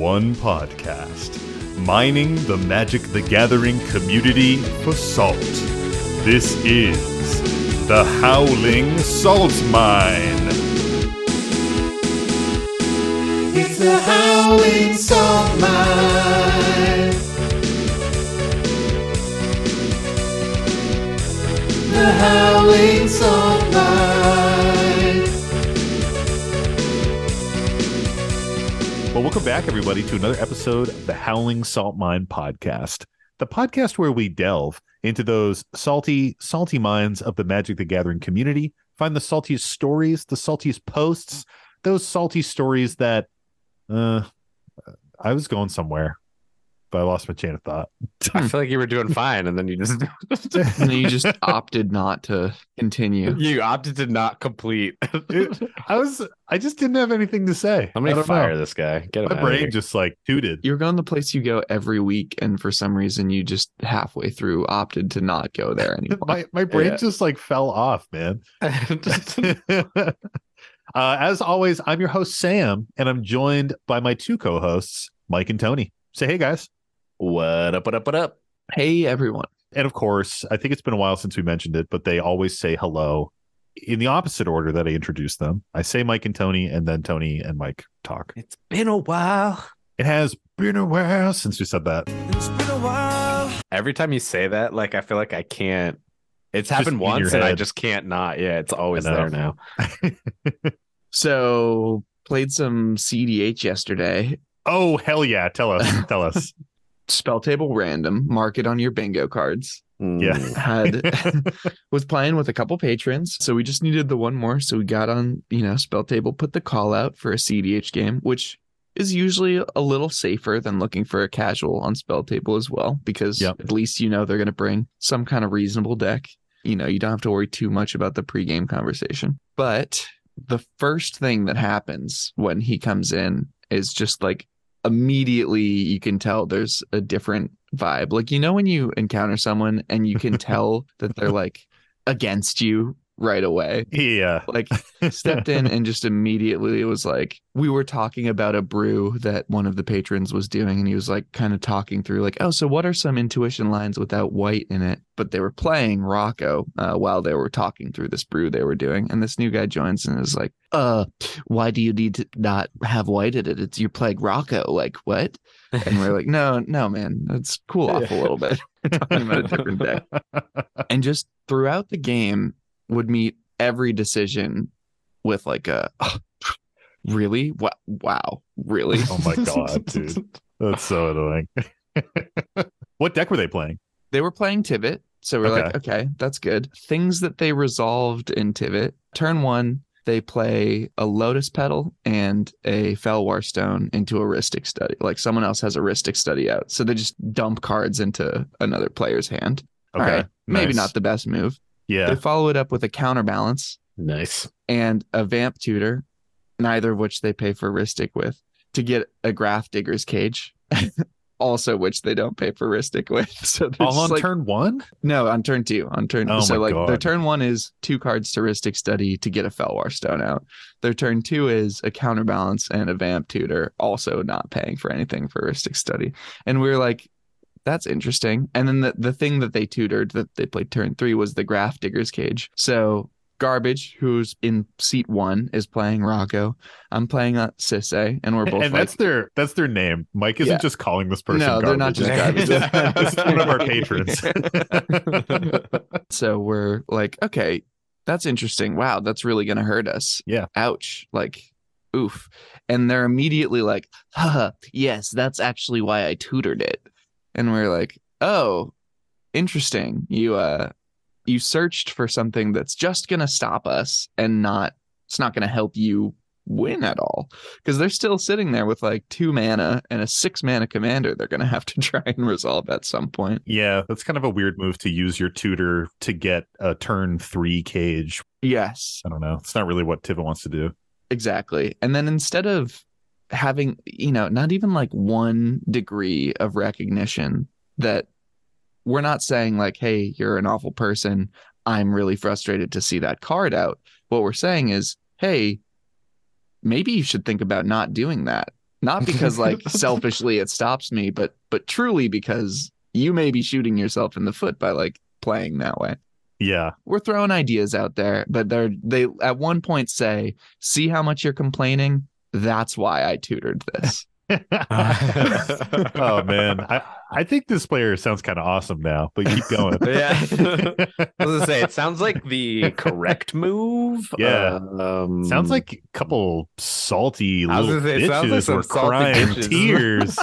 one podcast, mining the Magic the Gathering community for salt. This is the Howling Salt Mine. It's the Howling Salt Mine. The Howling Salt Mine. Back, everybody, to another episode of the Howling Salt Mine podcast, the podcast where we delve into those salty, salty minds of the Magic the Gathering community, find the saltiest stories, the saltiest posts, those salty stories that, uh, I was going somewhere, but I lost my chain of thought. I feel like you were doing fine, and then you just And then you just opted not to continue. you opted to not complete. I was, I just didn't have anything to say. I'm gonna fire know. this guy. Get him My brain here. just like tooted. You're going the place you go every week, and for some reason, you just halfway through opted to not go there anymore. my my brain Yeah. just like fell off, man. uh, as always, I'm your host, Sam, and I'm joined by my two co hosts, Mike and Tony. Say hey, guys. What up? What up? What up? hey, everyone. And of course, I think it's been a while since we mentioned it, but they always say hello in the opposite order that I introduce them. I say Mike and Tony, and then Tony and Mike talk. It's been a while. It has been a while since we said that. It's been a while. Every time you say that, like I feel like I can't. It's happened in your once, and I just can't not. Yeah, it's always I there now. So, played some CDH yesterday. Oh, hell yeah. Tell us. Tell us. Spell table random. Mark it on your bingo cards. Yeah. Mm. Had was playing with a couple patrons, so we just needed the one more. So we got on, you know, spell table, put the call out for a CDH game, which is usually a little safer than looking for a casual on spell table as well, because Yep. at least you know they're going to bring some kind of reasonable deck. You know, you don't have to worry too much about the pregame conversation. But the first thing that happens when he comes in is just like immediately you can tell there's a different vibe. Like, you know, when you encounter someone and you can tell that they're like against you right away. yeah. Like, stepped in and just immediately it was like, we were talking about a brew that one of the patrons was doing. And he was like, kind of talking through, like, oh, so what are some intuition lines without white in it? But they were playing Rocco uh, while they were talking through this brew they were doing. And this new guy joins and is like, uh, why do you need to not have white in it? It's you're playing Rocco. Like, what? And we're like, no, no, man, let's cool off a little bit. Talking about a different deck. And just throughout the game would meet every decision with like a "Oh, really? Wow, wow, really? Oh my god, dude. That's so annoying. what deck were they playing? They were playing Tivit. So we're like, okay, that's good. Things that they resolved in Tivit. Turn one, they play a Lotus Petal and a Fellwar Stone into a Rhystic Study. Like someone else has a Rhystic Study out. So they just dump cards into another player's hand. Okay. Right, maybe not the best move. Yeah. They follow it up with a counterbalance Nice. and a vamp tutor, neither of which they pay for Rhystic with, to get a Grafdigger's Cage, also which they don't pay for Rhystic with. So All on like, turn one? no, on turn two. On turn Oh so like their turn one is two cards to Rhystic Study to get a Fellwar Stone out. Their turn two is a counterbalance and a vamp tutor, also not paying for anything for Rhystic Study. And we are like, that's interesting. And then the, the thing that they tutored that they played turn three was the Grafdigger's Cage. So Garbage, who's in seat one, is playing Rocco. I'm playing uh, Sisay, and we're both and like, that's their that's their name. Mike isn't Yeah. just calling this person no, they're not just garbage. this is one of our patrons. so we're like, okay, that's interesting. Wow, that's really going to hurt us. Yeah. Ouch. Like, oof. And they're immediately like, haha, yes, that's actually why I tutored it. And we're like, oh, interesting. You, uh, you searched for something that's just going to stop us and not, it's not going to help you win at all because they're still sitting there with like two mana and a six mana commander they're going to have to try and resolve at some point. yeah, that's kind of a weird move to use your tutor to get a turn three cage. Yes. I don't know. It's not really what Tiva wants to do. Exactly. And then instead of having, you know, not even like one degree of recognition that we're not saying like, hey, you're an awful person. I'm really frustrated to see that card out. What we're saying is, hey, maybe you should think about not doing that. Not because like selfishly it stops me, but but truly because you may be shooting yourself in the foot by like playing that way. Yeah. We're throwing ideas out there, but they're they at one point say, "See how much you're complaining? That's why I tutored this." oh man, I I think this player sounds kind of awesome now, but keep going. Yeah. I was gonna say it sounds like the correct move. Yeah. Um, sounds like a couple salty I was little say, it sounds like bitches were salty crying bitches. tears.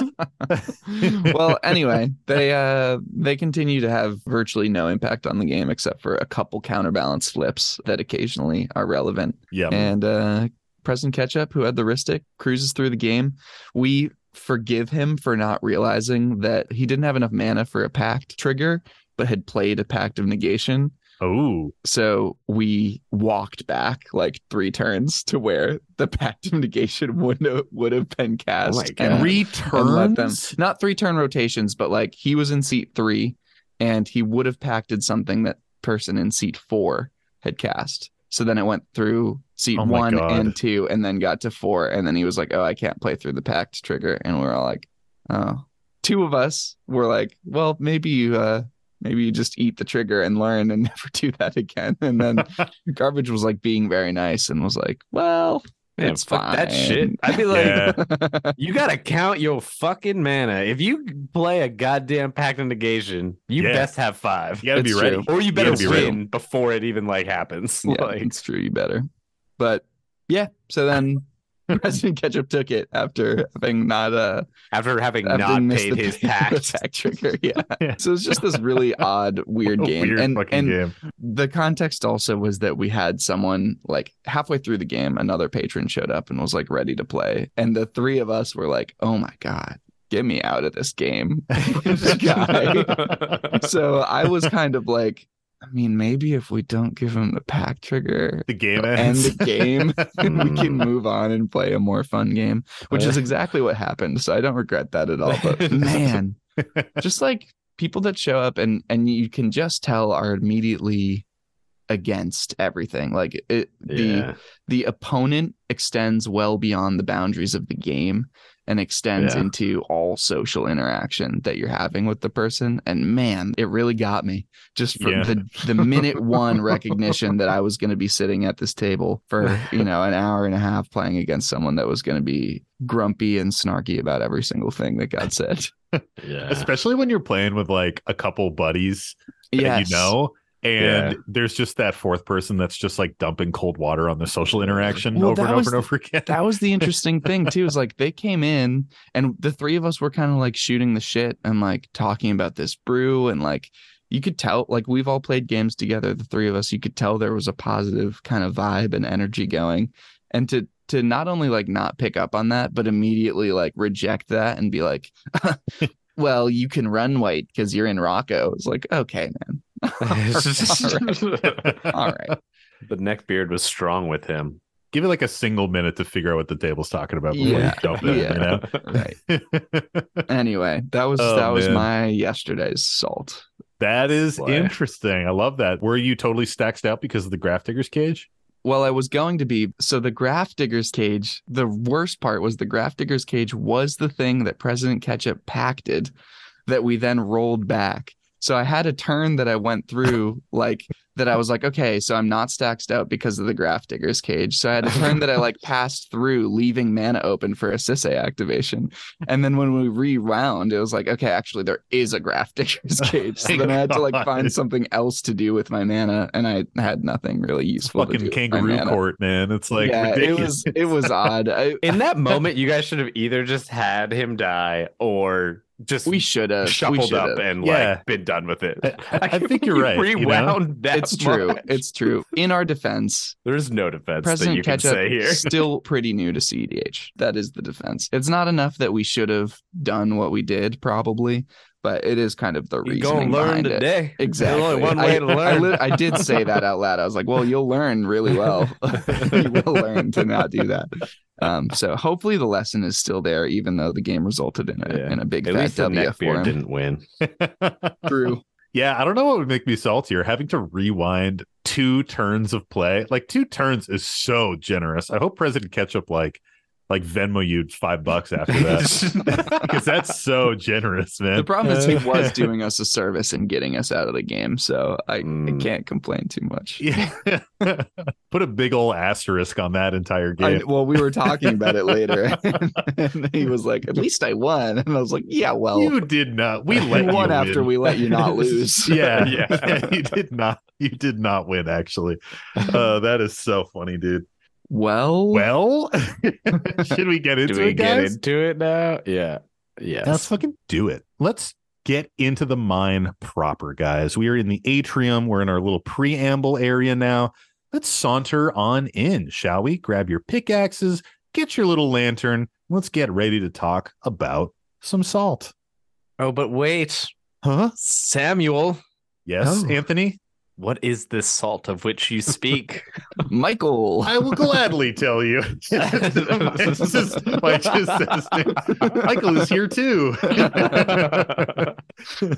well, anyway, they uh they continue to have virtually no impact on the game except for a couple counterbalance flips that occasionally are relevant. yeah, And uh President Ketchup, who had the Rhystic, cruises through the game. We forgive him for not realizing that he didn't have enough mana for a pact trigger, but had played a pact of negation. oh, So we walked back like three turns to where the pact of negation would have would have been cast. Oh my God. and- three and them turns. not three turn rotations, but like he was in seat three and he would have pacted something that person in seat four had cast. So then it went through seat Oh my one God. and two and then got to four. And then he was like, Oh, I can't play through the pact trigger. And we're all like, Oh. Two of us were like, Well, maybe you uh maybe you just eat the trigger and learn and never do that again. And then garbage was like being very nice and was like, Well, Man, it's fuck fine. that shit. I'd be like, Yeah. you gotta count your fucking mana. If you play a goddamn pact of negation, you Yeah. best have five. You gotta be It's ready. true. Or you better gotta be ready. before it even like happens. yeah, like it's true. You better. But yeah, so then President Ketchup took it after having not uh after having not paid his the tax. trigger. Yeah. Yeah. So it's just this really odd, weird game. weird and fucking and game. the context also was that we had someone like halfway through the game, another patron showed up and was like ready to play. And the three of us were like, oh my God, get me out of this game. this so I was kind of like, I mean, maybe if we don't give him the pack trigger, The game end ends. the game we can Hmm. move on and play a more fun game, which is exactly what happened. So I don't regret that at all. But man, just like people that show up and and you can just tell are immediately against everything. Like it, the the opponent extends well beyond the boundaries of the game and extends Yeah. into all social interaction that you're having with the person and man it really got me just for Yeah. the the minute one recognition that I was going to be sitting at this table for you know an hour and a half playing against someone that was going to be grumpy and snarky about every single thing that got said yeah. Especially when you're playing with like a couple buddies that yes you know. And Yeah. there's just that fourth person that's just like dumping cold water on the social interaction Well, over and over and over again. that was the interesting thing too is like they came in and the three of us were kind of like shooting the shit and like talking about this brew and like you could tell like we've all played games together the three of us you could tell there was a positive kind of vibe and energy going and to to not only like not pick up on that but immediately like reject that and be like well you can run white because you're in rocco it's like okay man all right The neck beard was strong with him. Give it like a single minute to figure out what the table's talking about before Yeah. you jump in, Yeah. you know? right anyway that was Oh, that was my yesterday's salt That is Boy. interesting. I love that. Were you totally stacked out because of the Grafdigger's cage? Well, I was going to be. So the Grafdigger's cage, the worst part was the Grafdigger's cage was the thing that President Ketchup pacted that we then rolled back. So I had a turn that I went through like that I was like, okay, so I'm not stacked out because of the Grafdigger's cage. So I had a turn that I like passed through, leaving mana open for a Sisay activation. And then when we rewound, it was like, okay, actually there is a Grafdigger's cage. So then I had to like find something else to do with my mana, and I had nothing really useful. to do Fucking with my kangaroo mana. court, man. It's like yeah, it was it was odd. I, In that moment, you guys should have either just had him die or just we should have shuffled up and Yeah. like been done with it. I- I think you're We right, you know? Rewound that It's true. It's true. In our defense, There's no defense that President you can Ketchup say here. still pretty new to CEDH. That is the defense. It's not enough that we should have done what we did, probably, but it is kind of the You're reasoning gonna learn behind it. today. Exactly. There's only one I- way to I, learn. lit- I did say that out loud. I was like, "Well, you'll learn really well. you will learn to not do that." Um, so hopefully the lesson is still there, even though the game resulted in a Yeah. in a big At fat least W for him. didn't win. True. yeah, I don't know what would make me saltier. Having to rewind two turns of play. Like two turns is so generous. I hope President Ketchup like like Venmo you five bucks after that because that's so generous, man. The problem is he was doing us a service and getting us out of the game, so I, Mm. I can't complain too much. Yeah. Put a big old asterisk on that entire I, game. well, we were talking about it later, and he was like, "At least I won," and I was like, "Yeah, well, you did not. We let you won you after win. we let you not lose." yeah, Yeah. yeah, You did not. You did not win. Actually, uh, that is so funny, dude. Well, Well, should we get into Do we it, get into it now? Yeah. yeah. Let's fucking do it. Let's get into the mine proper, guys. We are in the atrium. We're in our little preamble area now. Let's saunter on in, shall we? Grab your pickaxes, get your little lantern. Let's get ready to talk about some salt. oh, but wait, Huh? Samuel, Yes, Oh. Anthony. What is this salt of which you speak? Michael. I will gladly tell you. this is why just said. Michael is here too.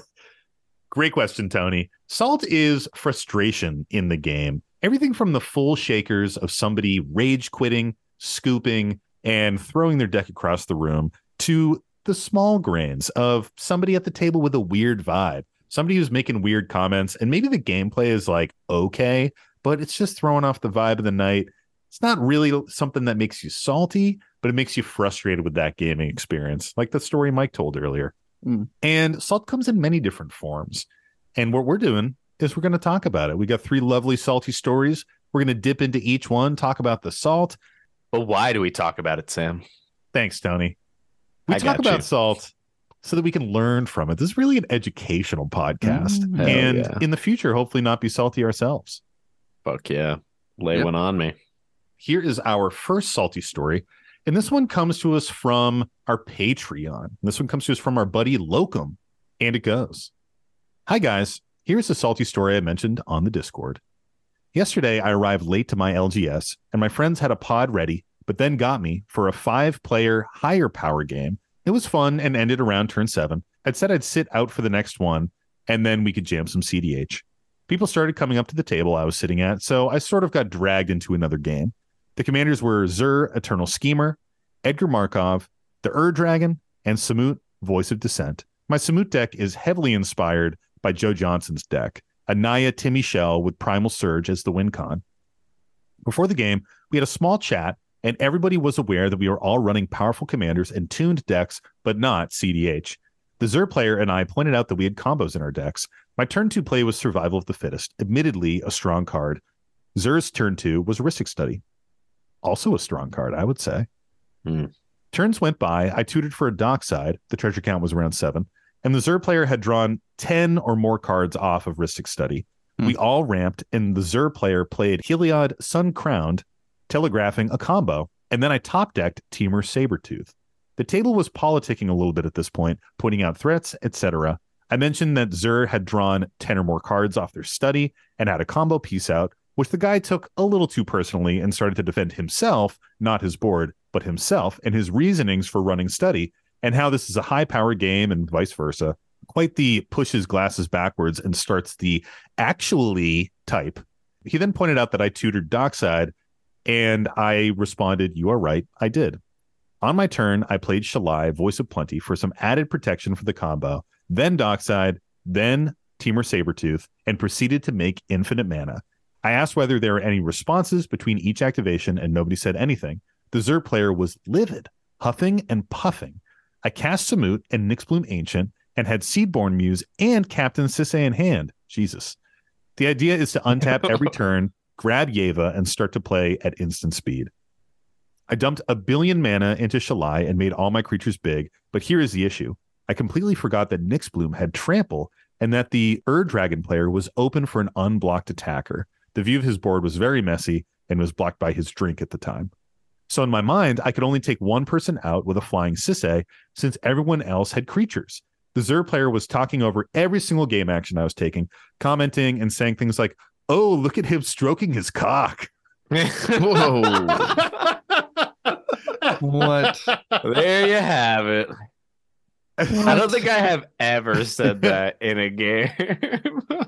Great question, Tony. Salt is frustration in the game. Everything from the full shakers of somebody rage quitting, scooping, and throwing their deck across the room to the small grains of somebody at the table with a weird vibe, somebody who's making weird comments, and maybe the gameplay is like okay, but it's just throwing off the vibe of the night. It's not really something that makes you salty, but it makes you frustrated with that gaming experience, like the story Mike told earlier. Mm. And salt comes in many different forms. And what we're doing is we're going to talk about it. We got three lovely salty stories. We're going to dip into each one, talk about the salt. but why do we talk about it, Sam? Thanks, Tony. We I talk about you. salt so that we can learn from it. This is really an educational podcast. Mm, and yeah. in the future, hopefully not be salty ourselves. Fuck yeah. Lay Yep. one on me. here is our first salty story. And this one comes to us from our Patreon. This one comes to us from our buddy Locum. And it goes Hi, guys. Here's the salty story I mentioned on the Discord. Yesterday, I arrived late to my LGS, and my friends had a pod ready, but then got me for a five player higher power game. It was fun and ended around turn seven. I'd said I'd sit out for the next one, and then we could jam some CDH. People started coming up to the table I was sitting at, so I sort of got dragged into another game. The commanders were Zur, Eternal Schemer, Edgar Markov, the Ur Dragon, and Samut, Voice of Dissent. My Samut deck is heavily inspired by Joe Johnson's deck, a Naya Timmy Shell with Primal Surge as the win con. Before the game, we had a small chat, and everybody was aware that we were all running powerful commanders and tuned decks, but not CDH. The Zur player and I pointed out that we had combos in our decks. My turn two play was Survival of the Fittest, admittedly a strong card. Zur's turn two was Rhystic Study, also a strong card, I would say. Hmm. Turns went by. I tutored for a dockside. The treasure count was around seven. And the Zur player had drawn 10 or more cards off of Rhystic Study. Hmm. We all ramped, and the Zur player played Heliod Sun Crowned, telegraphing a combo. And then I top decked Temur Sabertooth. The table was politicking a little bit at this point, pointing out threats, etc. I mentioned that Zur had drawn 10 or more cards off their study and had a combo piece out, which the guy took a little too personally and started to defend himself, not his board, but himself and his reasonings for running study and how this is a high power game and vice versa. Quite the pushes glasses backwards and starts the actually type. He then pointed out that I tutored Dockside and I responded, You are right, I did. On my turn, I played Shalai, Voice of Plenty, for some added protection for the combo, then Dockside, then Temur Sabertooth, and proceeded to make infinite mana. I asked whether there were any responses between each activation, and nobody said anything. The Zur player was livid, huffing and puffing. I cast Samut and Nyxbloom Ancient and had Seedborn Muse and Captain Sisay in hand. Jesus. The idea is to untap every turn, grab Yeva, and start to play at instant speed. I dumped a billion mana into Shalai and made all my creatures big, but here is the issue. I completely forgot that Nyxbloom had trample and that the Ur Dragon player was open for an unblocked attacker. The view of his board was very messy and was blocked by his drink at the time. So in my mind, I could only take one person out with a flying Sisay since everyone else had creatures. The Zur player was talking over every single game action I was taking, commenting and saying things like, Oh, look at him stroking his cock. Whoa. what? there you have it. I don't think I have ever said that in a game.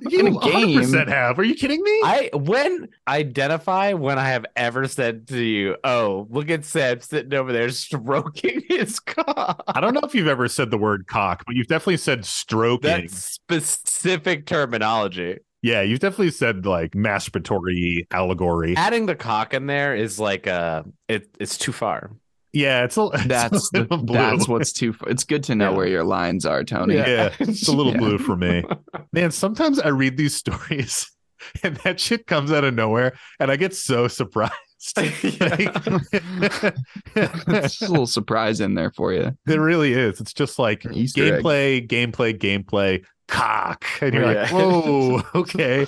You In a game. 100% have. Are you kidding me? I when identify when I have ever said to you, "Oh, look at Seb sitting over there stroking his cock." I don't know if you've ever said the word cock, but you've definitely said stroking. That's specific terminology. Yeah, you've definitely said like masturbatory allegory. Adding the cock in there is like uh it, it's too far. Yeah, it's a, it's That's a the, little blue. that's what's too. Far. It's good to know Yeah. where your lines are, Tony. Yeah, it's a little Yeah. blue for me. Man, sometimes I read these stories and that shit comes out of nowhere and I get so surprised. Like- It's just a little surprise in there for you. it really is. It's just like Easter egg. gameplay, gameplay, gameplay, cock. And you're like, Yeah. whoa, okay.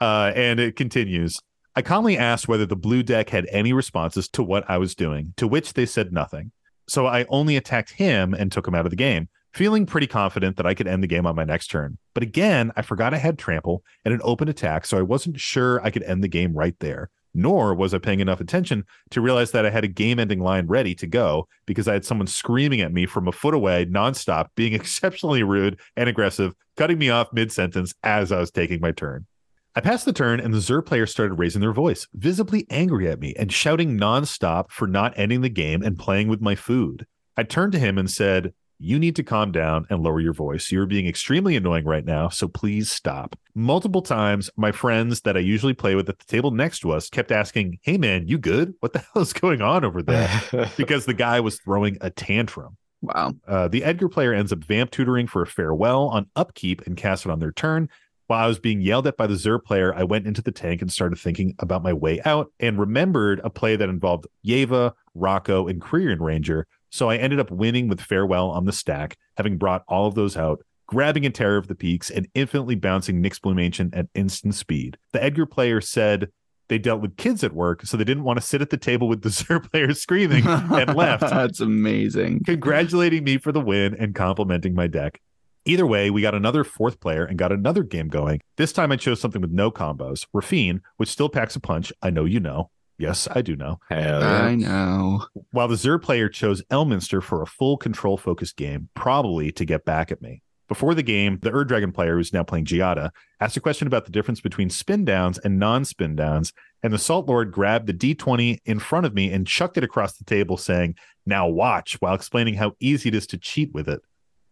Uh, and it continues. I calmly asked whether the blue deck had any responses to what I was doing, to which they said nothing. So I only attacked him and took him out of the game, feeling pretty confident that I could end the game on my next turn. But again, I forgot I had trample and an open attack, so I wasn't sure I could end the game right there. Nor was I paying enough attention to realize that I had a game ending line ready to go because I had someone screaming at me from a foot away, nonstop, being exceptionally rude and aggressive, cutting me off mid sentence as I was taking my turn. I passed the turn and the Zur players started raising their voice, visibly angry at me and shouting nonstop for not ending the game and playing with my food. I turned to him and said, You need to calm down and lower your voice. You're being extremely annoying right now, so please stop. Multiple times, my friends that I usually play with at the table next to us kept asking, Hey man, you good? What the hell is going on over there? because the guy was throwing a tantrum. Wow. Uh, the Edgar player ends up vamp tutoring for a farewell on upkeep and cast it on their turn. While I was being yelled at by the Zur player, I went into the tank and started thinking about my way out and remembered a play that involved Yeva, Rocco, and Quirion Ranger. So I ended up winning with farewell on the stack, having brought all of those out, grabbing a Terror of the Peaks, and infinitely bouncing Nyxbloom Ancient at instant speed. The Edgar player said they dealt with kids at work, so they didn't want to sit at the table with the Zur player screaming and left That's amazing. congratulating me for the win and complimenting my deck. Either way, we got another fourth player and got another game going. This time I chose something with no combos. Raffine, which still packs a punch. I know you know. Yes, I do know. Hell I know. While the Zur player chose Elminster for a full control focused game, probably to get back at me. Before the game, the Ur Dragon player, who's now playing Giada, asked a question about the difference between spin downs and non spin downs, and the Salt Lord grabbed the D20 in front of me and chucked it across the table, saying, Now watch, while explaining how easy it is to cheat with it,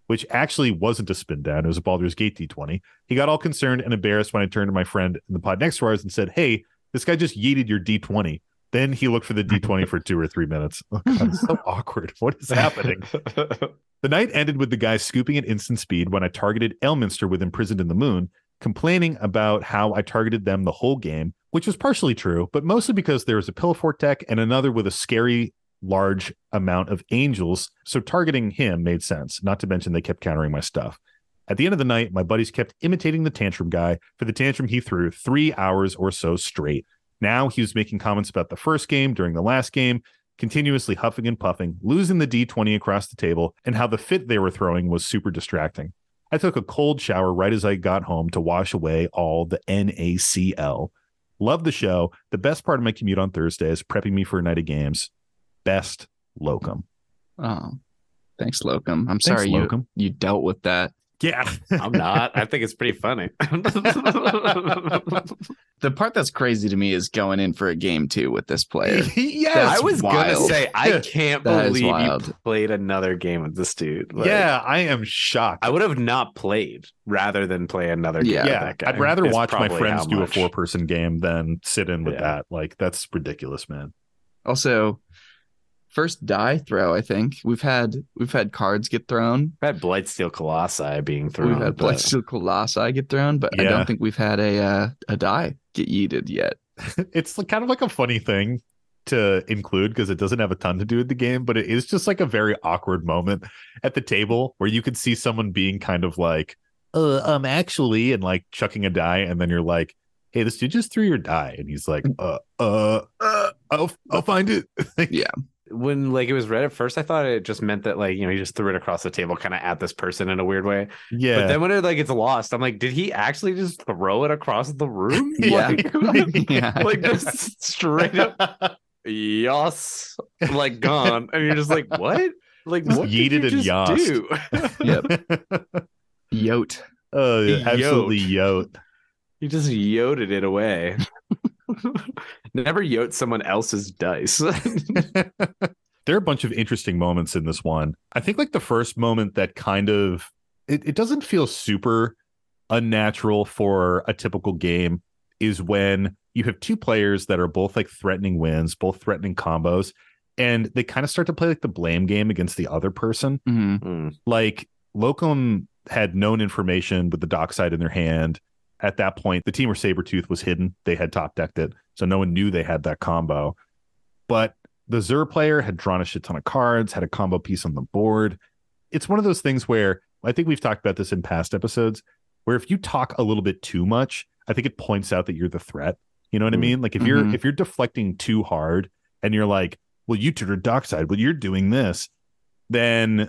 which actually wasn't a spin down. It was a Baldur's Gate D20. He got all concerned and embarrassed when I turned to my friend in the pod next to ours and said, Hey, this guy just yeeted your D20. Then he looked for the D20 for two or three minutes. Oh, God, it's so awkward. What is happening? The night ended with the guy scooping at instant speed when I targeted Elminster with Imprisoned in the Moon, complaining about how I targeted them the whole game, which was partially true, but mostly because there was a Pillowfort deck and another with a scary large amount of angels. So targeting him made sense, not to mention they kept countering my stuff. At the end of the night, my buddies kept imitating the tantrum guy for the tantrum he threw three hours or so straight. Now he was making comments about the first game during the last game, continuously huffing and puffing, losing the D20 across the table, and how the fit they were throwing was super distracting. I took a cold shower right as I got home to wash away all the NaCl. Love the show. The best part of my commute on Thursday is prepping me for a night of games. Best locum. Oh, thanks, Locum. I'm sorry Locum. you you dealt with that. Yeah. I'm not. I think it's pretty funny. The part that's crazy to me is going in for a game two with this player. yeah, I was gonna say I can't believe you played another game with this dude. Like, yeah, I am shocked. I would have not played rather than play another game. Yeah. with yeah, that guy. I'd rather It's watch my friends do a four person game than sit in with Yeah. that. Like, that's ridiculous, man. Also, first die throw. I think we've had we've had cards get thrown. I've had Blightsteel Colossi being thrown. we've had but- Blightsteel Colossi get thrown, but I don't think we've had a uh, a die get yeeted yet. it's kind of like a funny thing to include because it doesn't have a ton to do with the game, but it is just like a very awkward moment at the table where you could see someone being kind of like, uh, um, actually, and like chucking a die, and then you're like, hey, this dude just threw your die, and he's like, uh, uh, uh I'll, I'll find it. Yeah. When like it was read at first, I thought it just meant that like you know he just threw it across the table, kind of at this person in a weird way. yeah. But then when it like gets lost, I'm like, did he actually just throw it across the room? Yeah. Like, yeah, like just straight up, yes, like gone, and you're just like, what? Like Just what yeeted did you and just do? Yep. Yote. oh, yeah, absolutely yote. You just yoted it away. Never yote someone else's dice. there are a bunch of interesting moments in this one. I think like the first moment that kind of it, it doesn't feel super unnatural for a typical game is when you have two players that are both like threatening wins, both threatening combos, and they kind of start to play like the blame game against the other person. Mhm. Mm. Like Locum had known information with the dockside in their hand. At that point, the Temur Sabertooth was hidden, they had top decked it. So no one knew they had that combo. But the Zur player had drawn a shit ton of cards, had a combo piece on the board. It's one of those things where I think we've talked about this in past episodes, where if you talk a little bit too much, I think it points out that you're the threat. You know what I Mm. mean? Like if you're Mhm. if you're deflecting too hard and you're like, well, you are dockside, well, you're doing this, then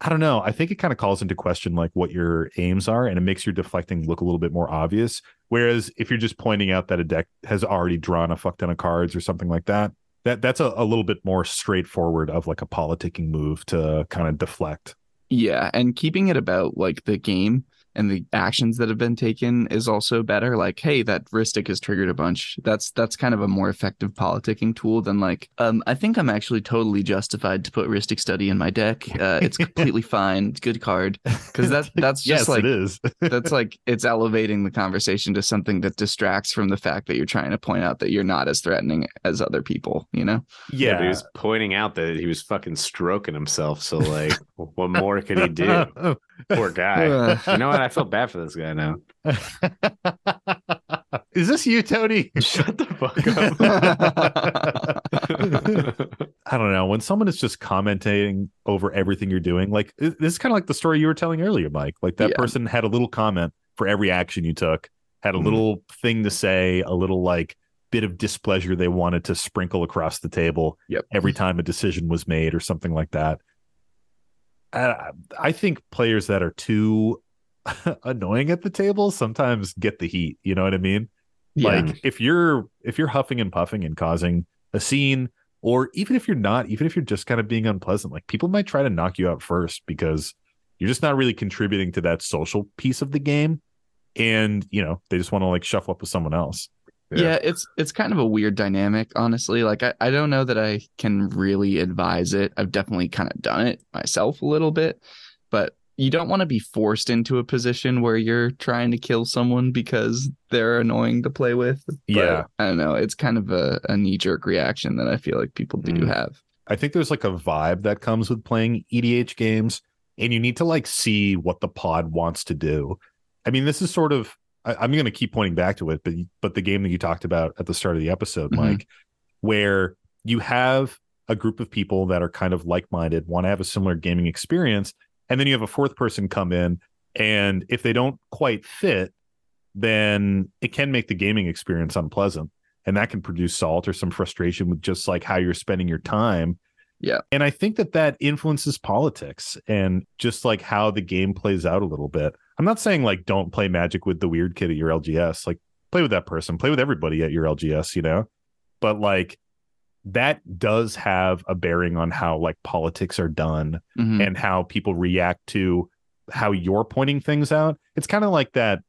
I don't know. I think it kind of calls into question like what your aims are, and it makes your deflecting look a little bit more obvious. Whereas if you're just pointing out that a deck has already drawn a fuck ton of cards or something like that, that that's a, a little bit more straightforward of like a politicking move to kind of deflect. Yeah, and keeping it about like the game and the actions that have been taken is also better. Like, hey, that Rhystic has triggered a bunch. That's that's kind of a more effective politicking tool than like, um, I think I'm actually totally justified to put Rhystic Study in my deck. Uh, it's completely fine. It's good card because that that's just yes, like it is. that's like it's elevating the conversation to something that distracts from the fact that you're trying to point out that you're not as threatening as other people. You know? Yeah, but he was pointing out that he was fucking stroking himself. So like, what more could he do? Poor guy. You know what? I feel bad for this guy now. is this you, Tony? Shut the fuck up. I don't know. When someone is just commenting over everything you're doing, like this is kind of like the story you were telling earlier, Mike. Like that Yeah. person had a little comment for every action you took, had a Mhm. little thing to say, a little like bit of displeasure they wanted to sprinkle across the table Yep. every time a decision was made or something like that. I, I think players that are too annoying at the table sometimes get the heat. You know what I mean? yeah. like if you're if you're huffing and puffing and causing a scene or even if you're not even if you're just kind of being unpleasant like people might try to knock you out first because you're just not really contributing to that social piece of the game and you know they just want to like shuffle up with someone else Yeah. yeah. it's it's kind of a weird dynamic honestly like I, I don't know that i can really advise it i've definitely kind of done it myself a little bit but you don't want to be forced into a position where you're trying to kill someone because they're annoying to play with But Yeah. i don't know it's kind of a, a knee-jerk reaction that i feel like people do Mm. have i think there's like a vibe that comes with playing edh games and you need to like see what the pod wants to do i mean this is sort of I, i'm going to keep pointing back to it but but the game that you talked about at the start of the episode Mhm. mike where you have a group of people that are kind of like-minded want to have a similar gaming experience and then you have a fourth person come in and if they don't quite fit then it can make the gaming experience unpleasant and that can produce salt or some frustration with just like how you're spending your time. Yeah. and i think that that influences politics and just like how the game plays out a little bit. I'm not saying like don't play magic with the weird kid at your lgs like play with that person. Play with everybody at your lgs you know? But like that does have a bearing on how like politics are done Mhm. and how people react to how you're pointing things out. It's kind of like that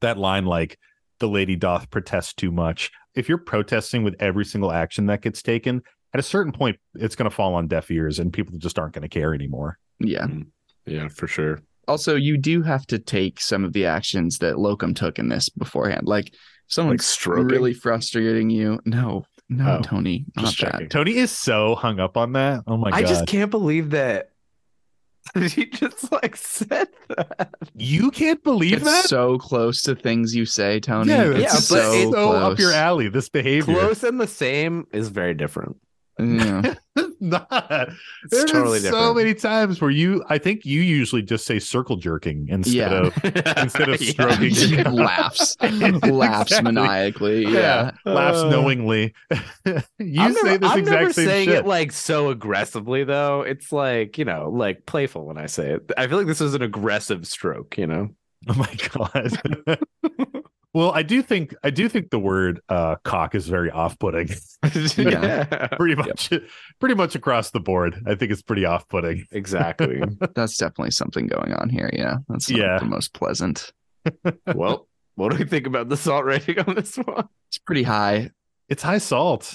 that line like the lady doth protest too much. If you're protesting with every single action that gets taken, at a certain point it's going to fall on deaf ears and people just aren't going to care anymore. yeah yeah, for sure. also you do have to take some of the actions that locum took in this beforehand like if someone's Like stroking. really frustrating you no no Oh, tony not just that. Tony is so hung up on that. Oh my I god. I just can't believe that he just like said that. you can't believe it's that? so close to things you say tony yeah, it's Yeah, but so, it's so close. up your alley this behavior. Close and the same is very different. Yeah. not. It's There's totally been so different. many times where you I think you usually just say circle jerking instead Yeah. of instead of stroking your laughs laughs Exactly. maniacally yeah, yeah, laughs Uh, knowingly. you I'm say never, this I'm exact never same saying shit. it like so aggressively though. It's like you know, like playful when I say it. I feel like this is an aggressive stroke. You know, oh my god. Well, I do think I do think the word uh, cock is very off-putting. yeah. pretty much, pretty much across the board. I think it's pretty off-putting. Exactly. That's definitely something going on here. Yeah, that's not Yeah. the most pleasant. well, what do we think about the salt rating on this one? It's pretty high. It's high salt.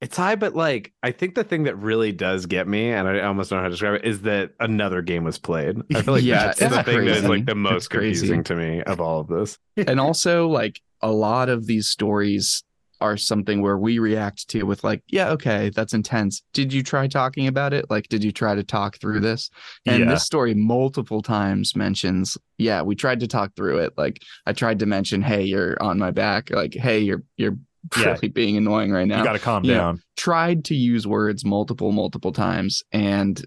It's high, but like I think the thing that really does get me, and I almost don't know how to describe it, is that another game was played. I feel like Yeah, that's it's the thing that is like the most crazy. confusing to me of all of this. and also like a lot of these stories are something where we react to with like yeah okay that's intense did you try talking about it like did you try to talk through mm. this and Yeah. this story multiple times mentions yeah we tried to talk through it like i tried to mention hey you're on my back like hey you're you're you're Yeah. being annoying right now You got to calm Yeah. down. tried to use words multiple multiple times and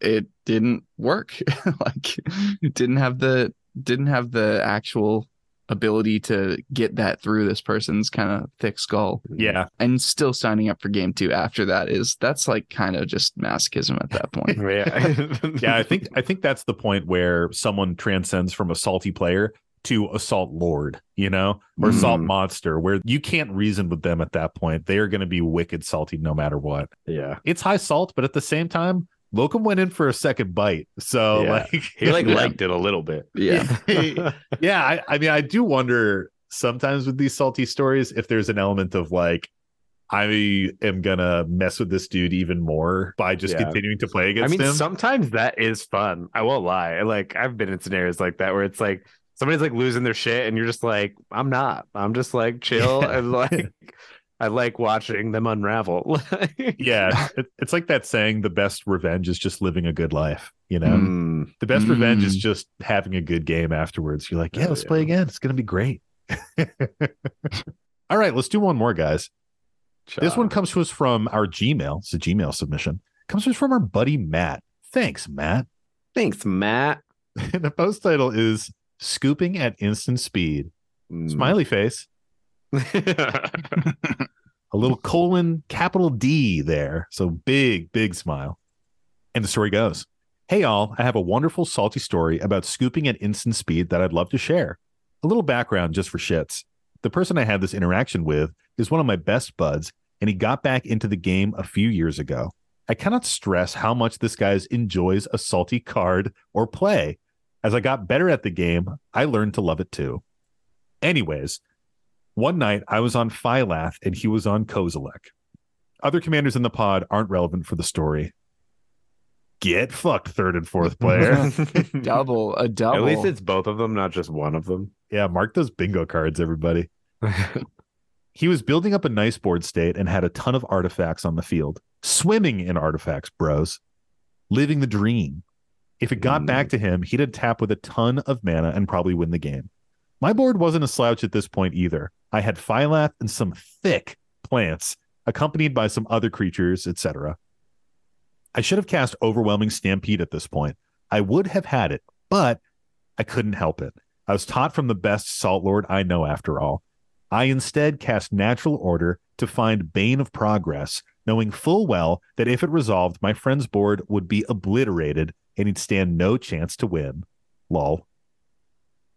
it didn't work like didn't have the didn't have the actual ability to get that through this person's kind of thick skull Yeah, and still signing up for game two after that is that's like kind of just masochism at that point Yeah. yeah. I think I think that's the point where someone transcends from a salty player to assault lord, you know, or assault Mm. monster, where you can't reason with them at that point. They are going to be wicked salty no matter what. yeah. It's high salt, but at the same time, Locum went in for a second bite. So Yeah. like He like liked it a little bit. yeah yeah, I, I mean, I do wonder sometimes with these salty stories if there's an element of like, I am gonna mess with this dude even more by just Yeah. continuing to play I against mean, him. sometimes that is fun. I won't lie. Like I've been in scenarios like that where it's like somebody's like losing their shit, and you're just like, I'm not. I'm just like chill Yeah. and like I like watching them unravel. yeah, it, it's like that saying: the best revenge is just living a good life. You know, Mm. the best revenge is Mm. just having a good game afterwards. You're like, yeah, Oh, let's yeah. play again. It's gonna be great. All right, let's do one more, guys. This one comes to us from our Gmail. It's a Gmail submission. Comes to us from our buddy Matt. Thanks, Matt. Thanks, Matt. the post title is "Scooping at Instant Speed." Mm. Smiley face, a little colon, capital D there. So big, big smile. And the story goes Hey, all, I have a wonderful, salty story about scooping at instant speed that I'd love to share. A little background just for shits. The person I had this interaction with is one of my best buds, and he got back into the game a few years ago. I cannot stress how much this guy enjoys a salty card or play. As I got better at the game, I learned to love it too. Anyways, one night I was on Phylath and he was on Kozilek. Other commanders in the pod aren't relevant for the story. Get fucked, third and fourth player. double a double At least it's both of them, not just one of them. yeah, mark those bingo cards, everybody. He was building up a nice board state and had a ton of artifacts on the field. Swimming in artifacts, bros. Living the dream. If it got Mm. back to him, he'd tap with a ton of mana and probably win the game. My board wasn't a slouch at this point either. I had Phylath and some thick plants, accompanied by some other creatures, etc. I should have cast Overwhelming Stampede at this point. I would have had it, but I couldn't help it. I was taught from the best Salt Lord I know, after all. I instead cast Natural Order to find Bane of Progress, knowing full well that if it resolved, my friend's board would be obliterated and he'd stand no chance to win. Lol.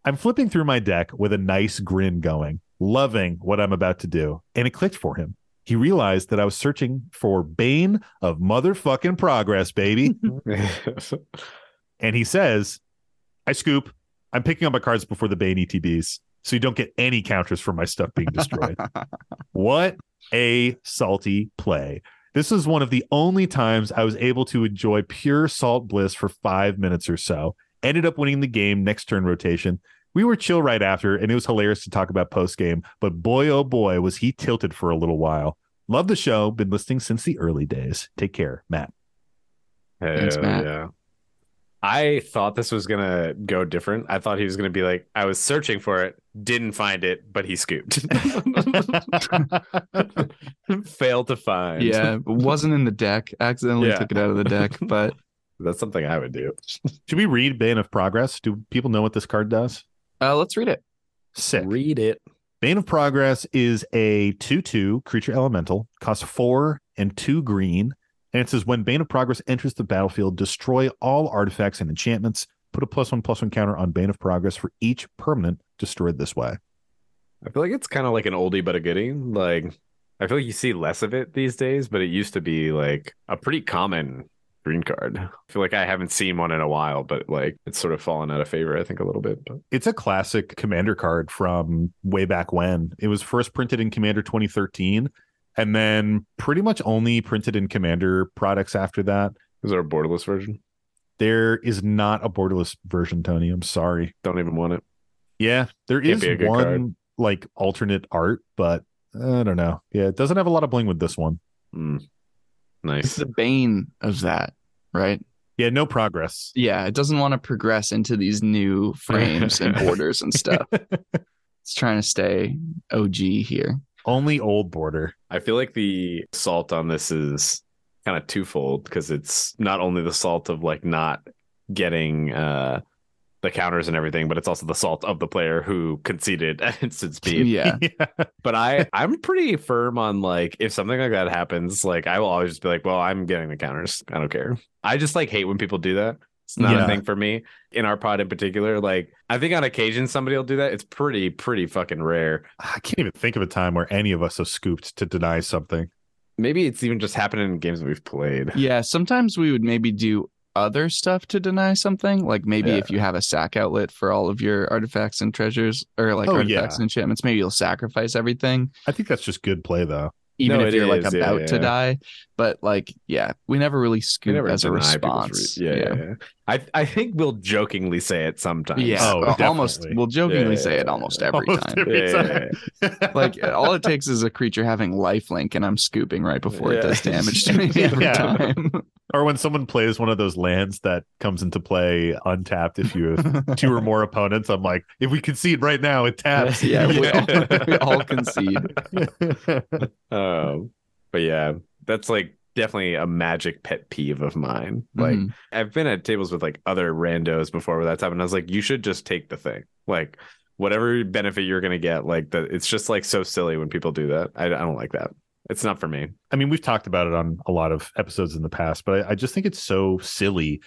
I'm flipping through my deck with a nice grin going, loving what I'm about to do, and it clicked for him. He realized that I was searching for Bane of motherfucking progress, baby. and he says, I scoop. I'm picking up my cards before the Bane ETBs, so you don't get any counters for my stuff being destroyed. what a salty play. This is one of the only times I was able to enjoy pure salt bliss for five minutes or so. Ended up winning the game next turn rotation. We were chill right after, and it was hilarious to talk about post game. But boy, oh boy, was he tilted for a little while. Love the show. Been listening since the early days. Take care, Matt. Thanks, Matt. Yeah. I thought this was gonna go different. I thought he was gonna be like, I was searching for it, didn't find it, but he scooped. Failed to find. yeah wasn't in the deck accidentally Yeah. took it out of the deck but That's something I would do. Should we read Bane of Progress? Do people know what this card does? uh let's read it Sick. Read it. Bane of Progress is a 2 2 creature elemental, costs four and two green. And it says when Bane of Progress enters the battlefield, destroy all artifacts and enchantments. Put a plus one plus one counter on Bane of Progress for each permanent destroyed this way. I feel like it's kind of like an oldie but a goodie. Like I feel like you see less of it these days, but it used to be like a pretty common green card. I feel like I haven't seen one in a while, but like it's sort of fallen out of favor, I think, a little bit. But It's a classic commander card from way back when. It was first printed in Commander 2013 and then pretty much only printed in Commander products after that. is there a borderless version? There is not a borderless version, Tony. I'm sorry. Don't even want it. Yeah, there Can't is be a good one card. like alternate art, but I don't know. Yeah, it doesn't have a lot of bling with this one. Mm. It's Nice. the bane of that, right? Yeah, no progress. Yeah, it doesn't want to progress into these new frames and borders and stuff. It's trying to stay OG here. Only old border. I feel like the salt on this is kind of twofold because it's not only the salt of like not getting uh the counters and everything, but it's also the salt of the player who conceded at instant speed. Yeah. But I I'm pretty firm on like if something like that happens, like I will always just be like, well, I'm getting the counters. I don't care. I just like hate when people do that. It's not Yeah. a thing for me in our pod in particular. Like I think on occasion somebody will do that. It's pretty pretty fucking rare. I can't even think of a time where any of us have scooped to deny something. Maybe it's even just happening in games that we've played. Yeah, sometimes we would maybe do other stuff to deny something. Like maybe Yeah. if you have a sack outlet for all of your artifacts and treasures, or like Oh, artifacts yeah. and enchantments, maybe you'll sacrifice everything, I think that's just good play, though. even No, if you're like is, yeah, about to die. But like, yeah, we never really We scoop never as a response. re- yeah, yeah, yeah. I I think we'll jokingly say it sometimes. Yeah, Oh, almost. We'll jokingly Yeah, say it almost every Almost time. every Yeah, yeah, time. like all it takes is a creature having lifelink, and I'm scooping right before it does damage to me every Yeah. time. or when someone plays one of those lands that comes into play untapped if you have two or more opponents, I'm like, if we concede right now, it taps. yeah, we all, we all concede. Um, but yeah, that's like definitely a magic pet peeve of mine. Like Mhm. I've been at tables with like other randos before where that's happened. I was like, you should just take the thing. Like whatever benefit you're gonna get, like that it's just like so silly when people do that. I, I don't like that. It's not for me. I mean, we've talked about it on a lot of episodes in the past, but I, I just think it's so silly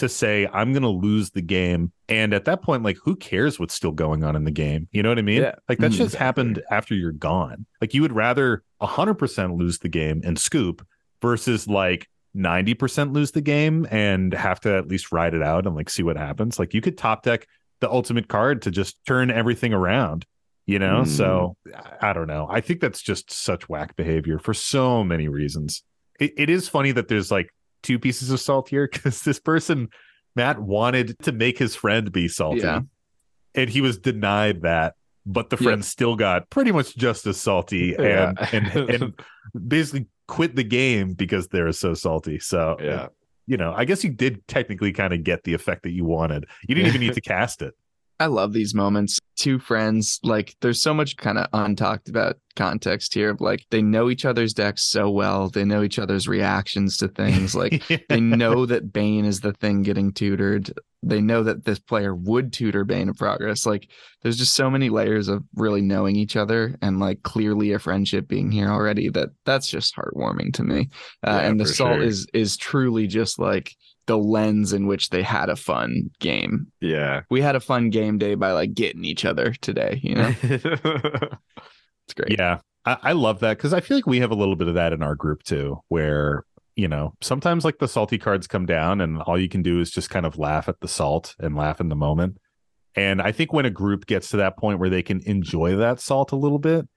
to say I'm going to lose the game, and at that point, like, who cares what's still going on in the game? You know what I mean? Yeah. Like that Mhm. just happened after you're gone. Like you would rather 100% lose the game and scoop versus like 90% lose the game and have to at least ride it out and like see what happens. Like you could top deck the ultimate card to just turn everything around you know Mm. so I- i don't know i think that's just such whack behavior for so many reasons it, it is funny that there's like two pieces of salt here because this person matt wanted to make his friend be salty Yeah. and he was denied that but the friend still got pretty much just as salty Yeah. and, and and basically quit the game because they're so salty so Yeah. you know i guess you did technically kind of get the effect that you wanted you didn't even need to cast it I love these moments. Two friends, like there's so much kind of untalked about context here of like they know each other's decks so well. They know each other's reactions to things. Like they know that Bane is the thing getting tutored. They know that this player would tutor Bane of Progress. Like there's just so many layers of really knowing each other and like clearly a friendship being here already that that's just heartwarming to me. Uh, Yeah, and the salt sure. is is truly just like the lens in which they had a fun game. Yeah. we had a fun game day by like getting each other today you know? It's great. Yeah, I, I love that because I feel like we have a little bit of that in our group too, where you know sometimes like the salty cards come down and all you can do is just kind of laugh at the salt and laugh in the moment. And I think when a group gets to that point where they can enjoy that salt a little bit,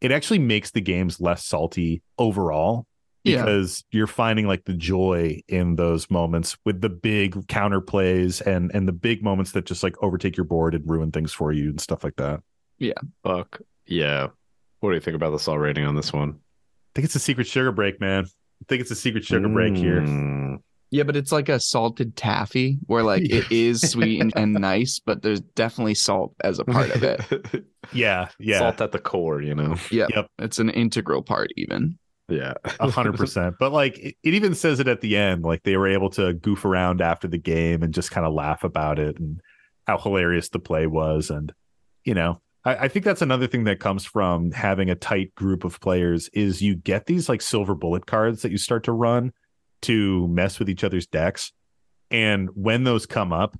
it actually makes the games less salty overall Yeah. because you're finding like the joy in those moments with the big counter plays and and the big moments that just like overtake your board and ruin things for you and stuff like that. Yeah. Fuck. Yeah. What do you think about the salt rating on this one? I think it's a secret sugar break, man. I think it's a secret sugar break here. Mm. yeah but it's like a salted taffy where like it is sweet and, and nice but there's definitely salt as a part of it Yeah, yeah, Salt at the core, you know. yeah Yep. it's an integral part even Yeah. a hundred percent. But like, it, it even says it at the end. Like they were able to goof around after the game and just kind of laugh about it and how hilarious the play was. And you know, I, I think that's another thing that comes from having a tight group of players is you get these like silver bullet cards that you start to run to mess with each other's decks. And when those come up,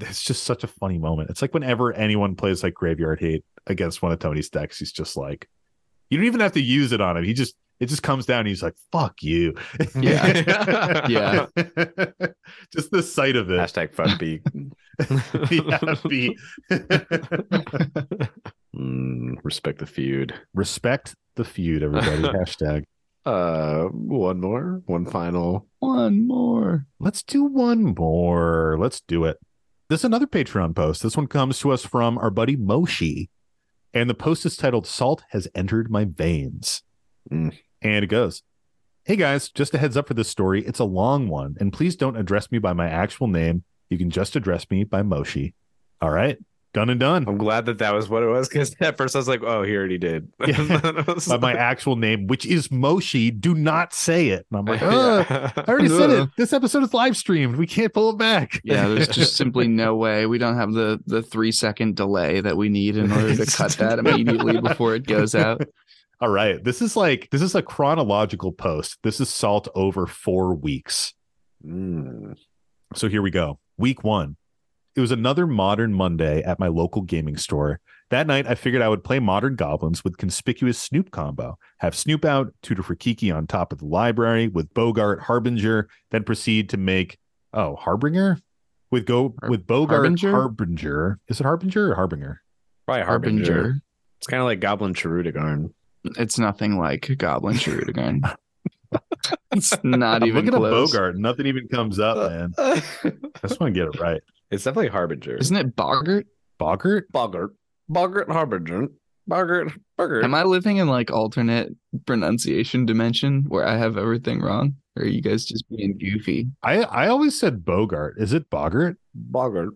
it's just such a funny moment. It's like whenever anyone plays like Graveyard Hate against one of Tony's decks, he's just like, you don't even have to use it on him. He just it just comes down. And he's like, "Fuck you." Yeah. Yeah. just the sight of it. Hashtag fun B. yeah, be Mm, respect the feud. respect the feud, everybody. Hashtag. Uh, one more, one final. One more. Let's do one more. Let's do it. This is another Patreon post. This one comes to us from our buddy Moshi. And the post is titled Salt Has Entered My Veins. Mm. And it goes Hey guys, just a heads up for this story. It's a long one. And please don't address me by my actual name. You can just address me by Moshi. All right. Done and done. I'm glad that that was what it was because at first I was like, oh, he already did. Yeah. By my actual name, which is Moshi. Do not say it. And I'm like, Yeah. I already said it. This episode is live streamed. We can't pull it back. Yeah, there's just simply no way. We don't have the the three second delay that we need in order to cut that immediately before it goes out. All right. This is like this is a chronological post. This is salt over four weeks. Mm. So here we go. Week one. It was another modern Monday at my local gaming store. That night, I figured I would play Modern Goblins with conspicuous Snoop combo, have Snoop out, tutor for Kiki on top of the library with Boggart Harbinger, then proceed to make oh Harbinger with go Har- with Boggart Harbinger? Harbinger. Is it Harbinger or Harbinger? Probably Harbinger. Harbinger. It's kind of like Goblin Charudagarn. It's nothing like Goblin Charudagarn. it's not I'm even looking close. at Bogart. Nothing even comes up, uh, man. Uh, I just want to get it right. it's definitely Harbinger. Isn't it Bogart? Bogart? Bogart? Boggart Harbinger. Bogart. Bogart. Am I living in like alternate pronunciation dimension where I have everything wrong? Or are you guys just being goofy? I I always said Bogart. Is it Bogart? Bogart.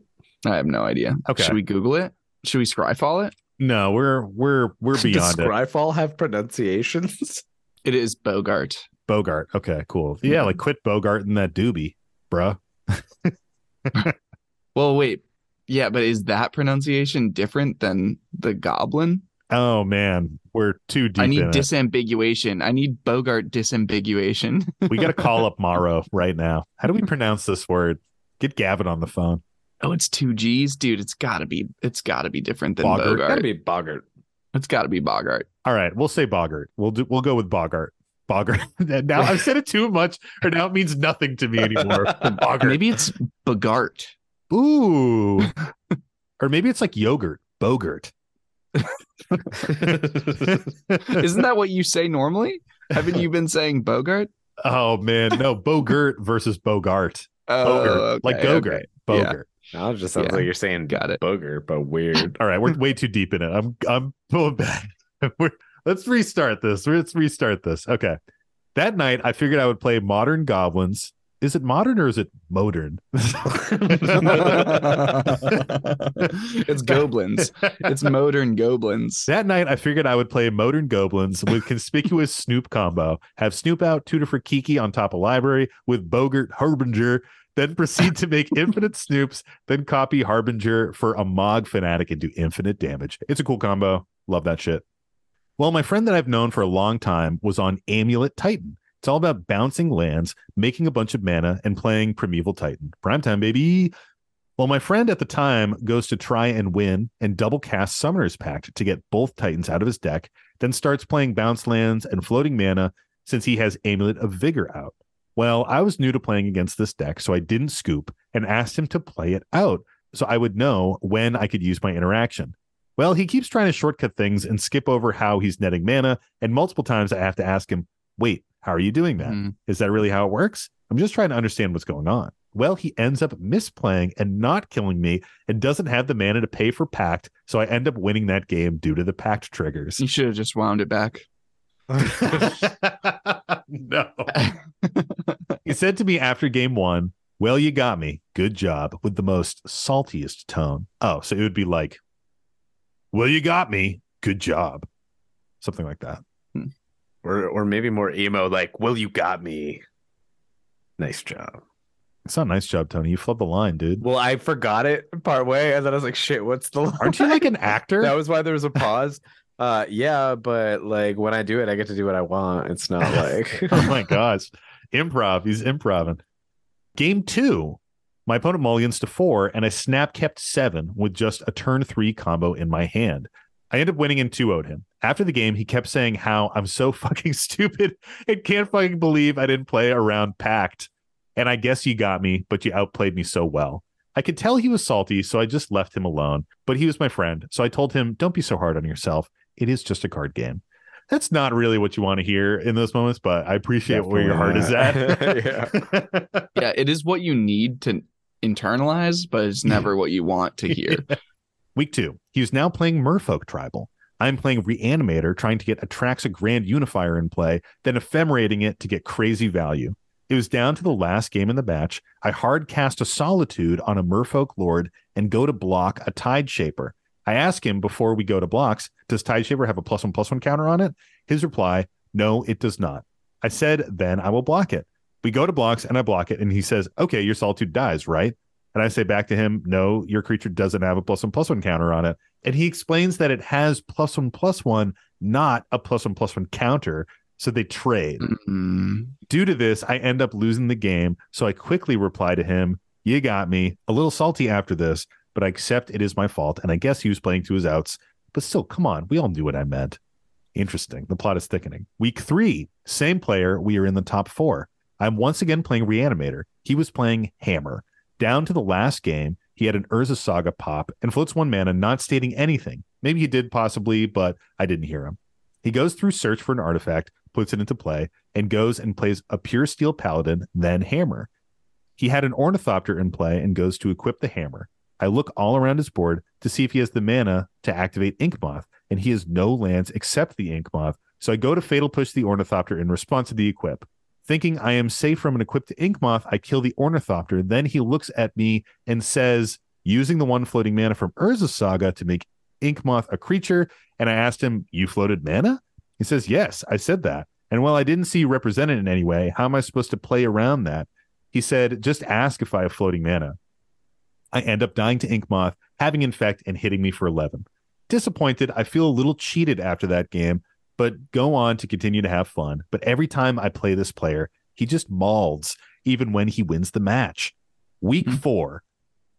I have no idea. Okay. Should we Google it? Should we Scryfall it? No, we're we're we're Does beyond it. Scryfall have pronunciations? It is Bogart. Bogart. Okay, cool. Yeah, like quit Bogart and that doobie, bruh. Well, wait. Yeah, but is that pronunciation different than the goblin? Oh man, we're too deep I need in it. disambiguation. I need Bogart disambiguation. we got to call up MaRo right now. How do we pronounce this word? Get Gavin on the phone. Oh, it's two G's, dude. It's gotta be. It's gotta be different than Bogart. Bogart. Gotta be Bogart. It's gotta be Bogart. All right, we'll say Bogart. We'll do. We'll go with Bogart. Bogart. now I've said it too much, or now it means nothing to me anymore. Bogart. Maybe it's Bogart. Ooh. or maybe it's like yogurt. Bogart. Isn't that what you say normally? Haven't you been saying Bogart? Oh man, no, Bogart versus Bogart. Oh, Bogart. like okay, Gogurt. okay. Bogart. Now it just sounds Yeah. like you're saying Got it. Bogart, but weird. All right, we're way too deep in it. I'm I'm pulling back. We're, let's restart this. Let's restart this. Okay. That night, I figured I would play Modern Goblins. Is it modern or is it modern? it's goblins. It's modern goblins. That night, I figured I would play Modern Goblins with conspicuous Snoop combo, have Snoop out, tutor for Kiki on top of library with Boggart Harbinger, then proceed to make infinite Snoops, then copy Harbinger for a Mogg Fanatic and do infinite damage. It's a cool combo. Love that shit. Well, my friend that I've known for a long time was on Amulet Titan. It's all about bouncing lands, making a bunch of mana, and playing Primeval Titan. Primetime, baby. Well, my friend at the time goes to try and win and double cast Summoner's Pact to get both Titans out of his deck, then starts playing bounce lands and floating mana since he has Amulet of Vigor out. Well, I was new to playing against this deck, so I didn't scoop and asked him to play it out so I would know when I could use my interaction. Well, he keeps trying to shortcut things and skip over how he's netting mana, and multiple times I have to ask him, wait, how are you doing that? Mhm. Is that really how it works? I'm just trying to understand what's going on. Well, he ends up misplaying and not killing me and doesn't have the mana to pay for Pact, so I end up winning that game due to the Pact triggers. You should have just wound it back. no. he said to me after game one, Well, you got me. Good job. With the most saltiest tone. Oh, so it would be like, Well, you got me. Good job. Something like that. Hmm. or or maybe more emo, like, well, you got me. Nice job. It's not a nice job, Tony. You flubbed the line, dude. Well, I forgot it part way, and then I was like, shit, what's the line? Aren't you like an actor? that was why there was a pause. Uh yeah, but like when I do it, I get to do what I want. It's not like oh my gosh. Improv. He's improving. Game two, my opponent mulligans to four, and I snap kept seven with just a turn three combo in my hand. I end up winning and 2 0'd him. After the game, he kept saying how I'm so fucking stupid and can't fucking believe I didn't play around Pact. And I guess you got me, but you outplayed me so well. I could tell he was salty, so I just left him alone. But he was my friend, so I told him, Don't be so hard on yourself. It is just a card game. That's not really what you want to hear in those moments, but I appreciate where your heart is at. yeah. yeah, it is what you need to internalize, but it's never what you want to hear. Week two, he is now playing Merfolk Tribal. I'm playing Reanimator, trying to get Atraxa Grand Unifier in play, then ephemerating it to get crazy value. It was down to the last game in the batch. I hard cast a Solitude on a Merfolk Lord and go to block a Tide Shaper. I ask him before we go to blocks, does Tide Shaper have a plus one plus one counter on it? His reply, no, it does not. I said, then I will block it. We go to blocks and I block it, and he says, okay, your Solitude dies, right? And I say back to him, no, your creature doesn't have a plus one plus one counter on it. And he explains that it has plus one plus one, not a plus one plus one counter. So they trade. Mm, Due to this, I end up losing the game. So I quickly reply to him, You got me. A little salty after this, but I accept it is my fault. And I guess he was playing to his outs. But still, come on. We all knew what I meant. Interesting. The plot is thickening. Week three, same player. We are in the top four. I'm once again playing Reanimator. He was playing Hammer. Down to the last game, he had an Urza Saga pop and floats one mana, not stating anything. Maybe he did possibly, but I didn't hear him. He goes through search for an artifact, puts it into play, and goes and plays a Puresteel Paladin, then hammer. He had an ornithopter in play and goes to equip the hammer. I look all around his board to see if he has the mana to activate Inkmoth, and he has no lands except the Inkmoth. So I go to Fatal Push the Ornithopter in response to the equip. Thinking I am safe from an equipped Inkmoth, I kill the Ornithopter. Then he looks at me and says, using the one floating mana from Urza's Saga to make Inkmoth a creature. And I asked him, You floated mana? He says, Yes, I said that. And while I didn't see represented in any way, how am I supposed to play around that? He said, Just ask if I have floating mana. I end up dying to Inkmoth, having infect and hitting me for 11. Disappointed, I feel a little cheated after that game, but go on to continue to have fun. But every time I play this player, he just mauls, even when he wins the match. Week Hmm. four,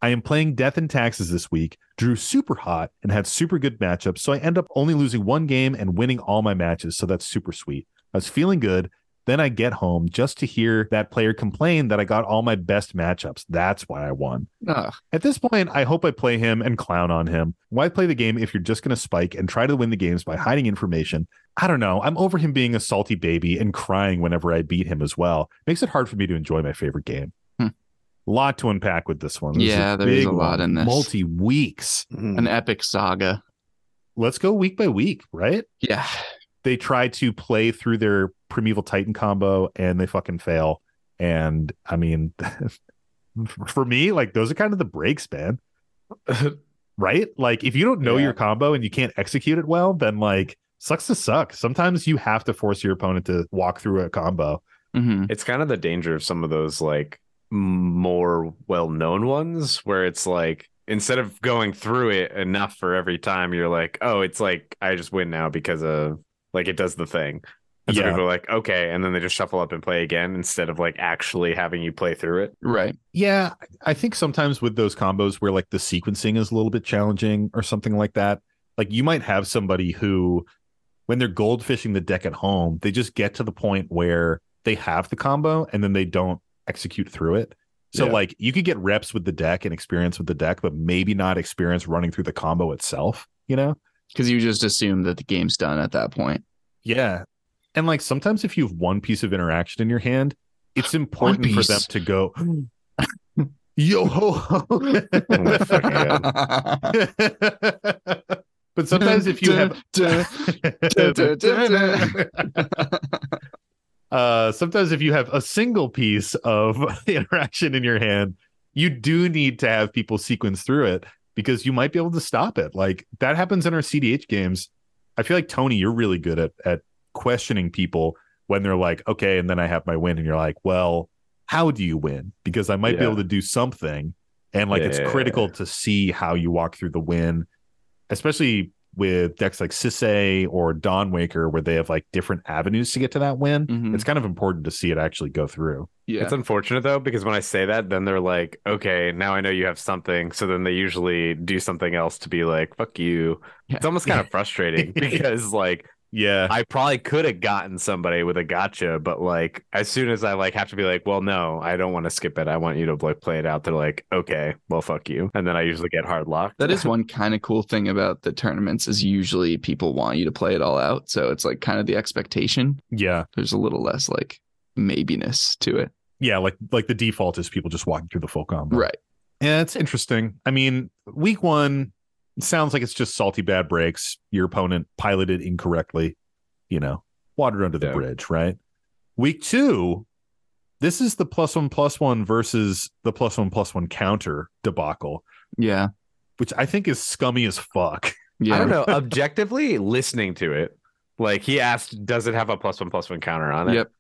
I am playing Death and Taxes this week, drew super hot and had super good matchups. So I end up only losing one game and winning all my matches. So that's super sweet. I was feeling good. Then I get home just to hear that player complain that I got all my best matchups. That's why I won. ugh. At this point, I hope I play him and clown on him. Why play the game if you're just going to spike and try to win the games by hiding information? I don't know. I'm over him being a salty baby and crying whenever I beat him as well. Makes it hard for me to enjoy my favorite game. Hmm. Lot to unpack with this one. This Yeah, there is big a lot in this. Multi weeks. An epic saga. Let's go week by week, right? Yeah. They try to play through their Primeval Titan combo and they fucking fail. And I mean, for me, like those are kind of the breaks, man. right? Like if you don't know Yeah. your combo and you can't execute it well, then like sucks to suck. Sometimes you have to force your opponent to walk through a combo. hmm It's kind of the danger of some of those like more well-known ones where it's like instead of going through it enough for every time, you're like, oh, it's like I just win now because of like it does the thing. And so Yeah. people are like, okay, and then they just shuffle up and play again instead of like actually having you play through it. Right. Yeah, I think sometimes with those combos where like the sequencing is a little bit challenging or something like that, like you might have somebody who when they're goldfishing the deck at home, they just get to the point where they have the combo and then they don't execute through it. So Yeah. like you could get reps with the deck and experience with the deck, but maybe not experience running through the combo itself, you know? Because you just assume that the game's done at that point. Yeah. And like sometimes if you have one piece of interaction in your hand, it's important for them to go yo ho ho. but sometimes if you have uh sometimes if you have a single piece of interaction in your hand, you do need to have people sequence through it because you might be able to stop it. Like that happens in our cEDH games. I feel like Tony, you're really good at at questioning people when they're like, okay, and then I have my win, and you're like, well, how do you win? Because I might be able to do something. And like it's critical to see how you walk through the win, especially with decks like Sisay or Dawn Waker, where they have like different avenues to get to that win, Mhm. it's kind of important to see it actually go through. Yeah. It's unfortunate though, because when I say that, then they're like, okay, now I know you have something. So then they usually do something else to be like, fuck you. Yeah. It's almost kind of frustrating because like Yeah. I probably could have gotten somebody with a gotcha, but like as soon as I like have to be like, well, no, I don't want to skip it. I want you to like play it out. They're like, okay, well, fuck you. And then I usually get hard locked. That is one kind of cool thing about the tournaments is usually people want you to play it all out. So it's like kind of the expectation. yeah. There's a little less like maybiness to it. Yeah. Like like the default is people just walking through the full combo. Right. Yeah, it's interesting. I mean, week one it sounds like it's just salty bad breaks. Your opponent piloted incorrectly, you know, water under the Yeah. bridge, right? Week two, this is the plus one plus one versus the plus one plus one counter debacle, Yeah. which I think is scummy as fuck. Yeah. I don't know. Objectively, listening to it, like he asked, does it have a plus one plus one counter on it? Yep.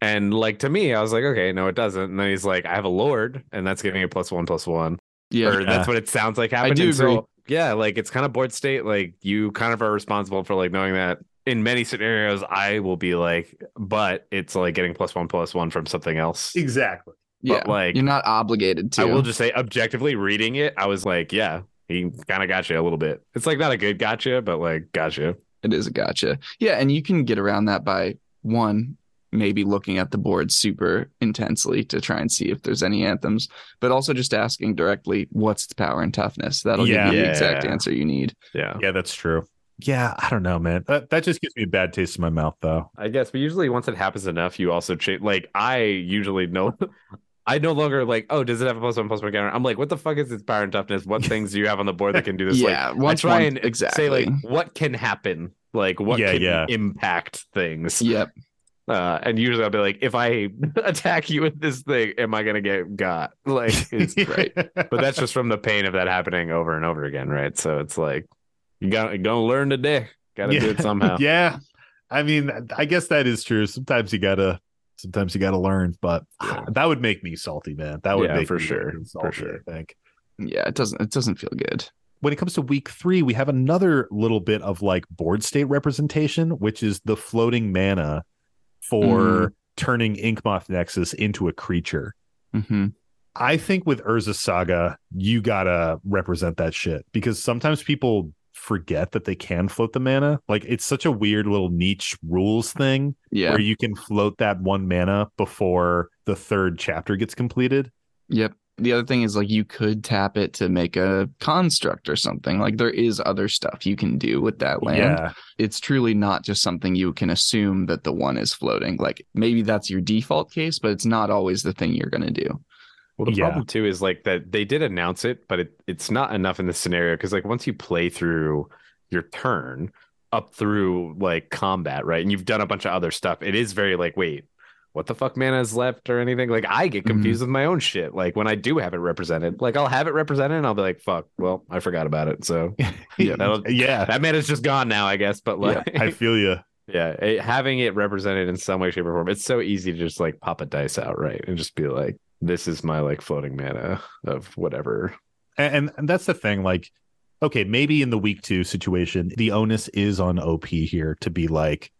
And like to me, I was like, okay, no, it doesn't. And then he's like, I have a lord, and that's giving a plus one plus one. Yeah. or that's what it sounds like happened. do And so, agree. Yeah, like it's kind of board state. Like you kind of are responsible for like knowing that in many scenarios, I will be like, but it's like getting plus one plus one from something else. Exactly. yeah. like, You're not obligated to. I will just say, objectively reading it, I was like, yeah, he kind of got you a little bit. It's like not a good gotcha, but like gotcha. It is a gotcha. Yeah, and you can get around that by one, maybe looking at the board super intensely to try and see if there's any anthems, but also just asking directly, what's the power and toughness? That'll Yeah. give you the exact Yeah. answer you need. Yeah. Yeah, that's true. Yeah, I don't know, man. That, that just gives me a bad taste in my mouth, though. I guess, but usually once it happens enough, you also change. Like I usually know, I no longer like, oh, does it have a plus one plus one counter? I'm like, what the fuck is its power and toughness? What things do you have on the board that can do this? yeah, like, once I try one- and exactly. say like, what can happen? Like, what Yeah, can yeah. impact things? Yep. Uh, and usually I'll be like, if I attack you with this thing, am I gonna get got? Like, it's right. but that's just from the pain of that happening over and over again, right? So it's like, you got to gonna learn today. Got to do it somehow. yeah. I mean, I guess that is true. Sometimes you gotta sometimes you gotta learn, but Yeah. that would make me salty, man. That would Yeah, make for sure. fucking For sure. I think. Yeah, it doesn't it doesn't feel good. When it comes to week three, we have another little bit of like board state representation, which is the floating mana for Mm. turning Inkmoth Nexus into a creature. hmm I think with Urza Saga, you gotta represent that shit because sometimes people forget that they can float the mana. Like it's such a weird little niche rules thing Yeah. where you can float that one mana before the third chapter gets completed. Yep. The other thing is like you could tap it to make a construct or something. Like there is other stuff you can do with that land. Yeah. It's truly not just something you can assume that the one is floating. Like maybe that's your default case, but it's not always the thing you're going to do. Well, the Yeah. problem too is like that they did announce it, but it, it's not enough in this scenario because like once you play through your turn up through like combat, right, and you've done a bunch of other stuff, it is very like, wait, what the fuck mana is left or anything? Like I get mm-hmm. confused with my own shit. Like when I do have it represented, like I'll have it represented and I'll be like, fuck, well, I forgot about it. So Yeah. that'll- yeah. that mana's just gone now, I guess. But Yeah, like, I feel you. yeah, it, having it represented in some way, shape, or form, it's so easy to just like pop a dice out, right, and just be like, "This is my like floating mana of whatever." And, and that's the thing. Like, okay, maybe in the week two situation, the onus is on OP here to be like,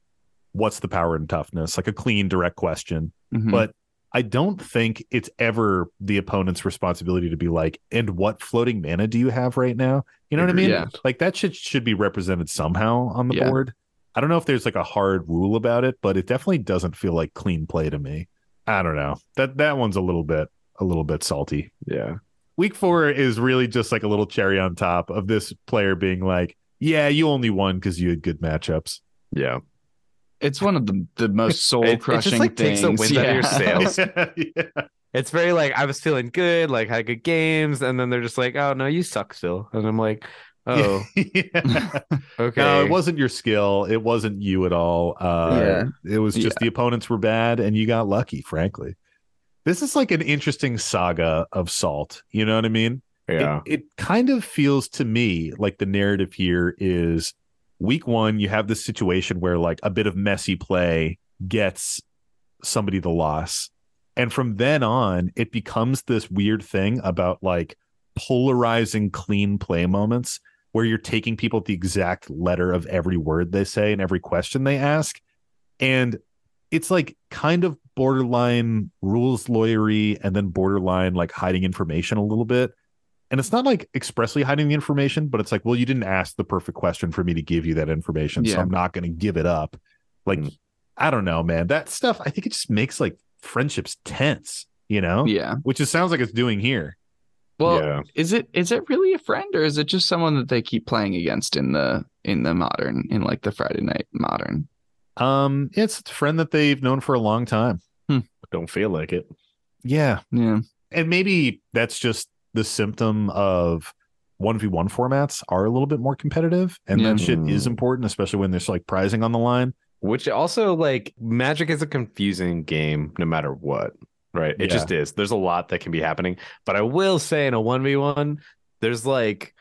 what's the power and toughness? Like a clean, direct question. Mhm. But I don't think it's ever the opponent's responsibility to be like, and what floating mana do you have right now? You know what I mean? Yeah. Like that shit should be represented somehow on the Yeah. board. I don't know if there's like a hard rule about it, but it definitely doesn't feel like clean play to me. I don't know. That that one's a little bit a little bit salty. Yeah, Week four is really just like a little cherry on top of this player being like, yeah, you only won because you had good matchups. yeah. It's one of the, the most soul It- it just, crushing like, takes things. the wind out of your Yeah. sails. yeah. It's very like I was feeling good, like had good games, and then they're just like, "Oh no, you suck still," and I'm like, "Oh, Yeah. okay." No, it wasn't your skill. It wasn't you at all. Uh, Yeah. It was just the opponents were bad and you got lucky, frankly. This is like an interesting saga of salt. You know what I mean? yeah, It, it kind of feels to me like the narrative here is week one, you have this situation where like a bit of messy play gets somebody the loss. And from then on, it becomes this weird thing about like polarizing clean play moments where you're taking people at the exact letter of every word they say and every question they ask. And it's like kind of borderline rules lawyery and then borderline like hiding information a little bit. And it's not like expressly hiding the information, but it's like, well, you didn't ask the perfect question for me to give you that information. So I'm not going to give it up. Like, Mm. I don't know, man. That stuff, I think it just makes like friendships tense, you know? Yeah. Which it sounds like it's doing here. Well, yeah. is it is it really a friend or is it just someone that they keep playing against in the in the modern in like the Friday night modern? Um, it's a friend that they've known for a long time. Don't feel like it. Yeah. Yeah. And maybe that's just the symptom of 1v1 formats are a little bit more competitive. And Yeah. that shit is Mm. important, especially when there's like prizing on the line. Which also like Magic is a confusing game no matter what, right? It Yeah. just is. There's a lot that can be happening. But I will say in a 1v1, there's like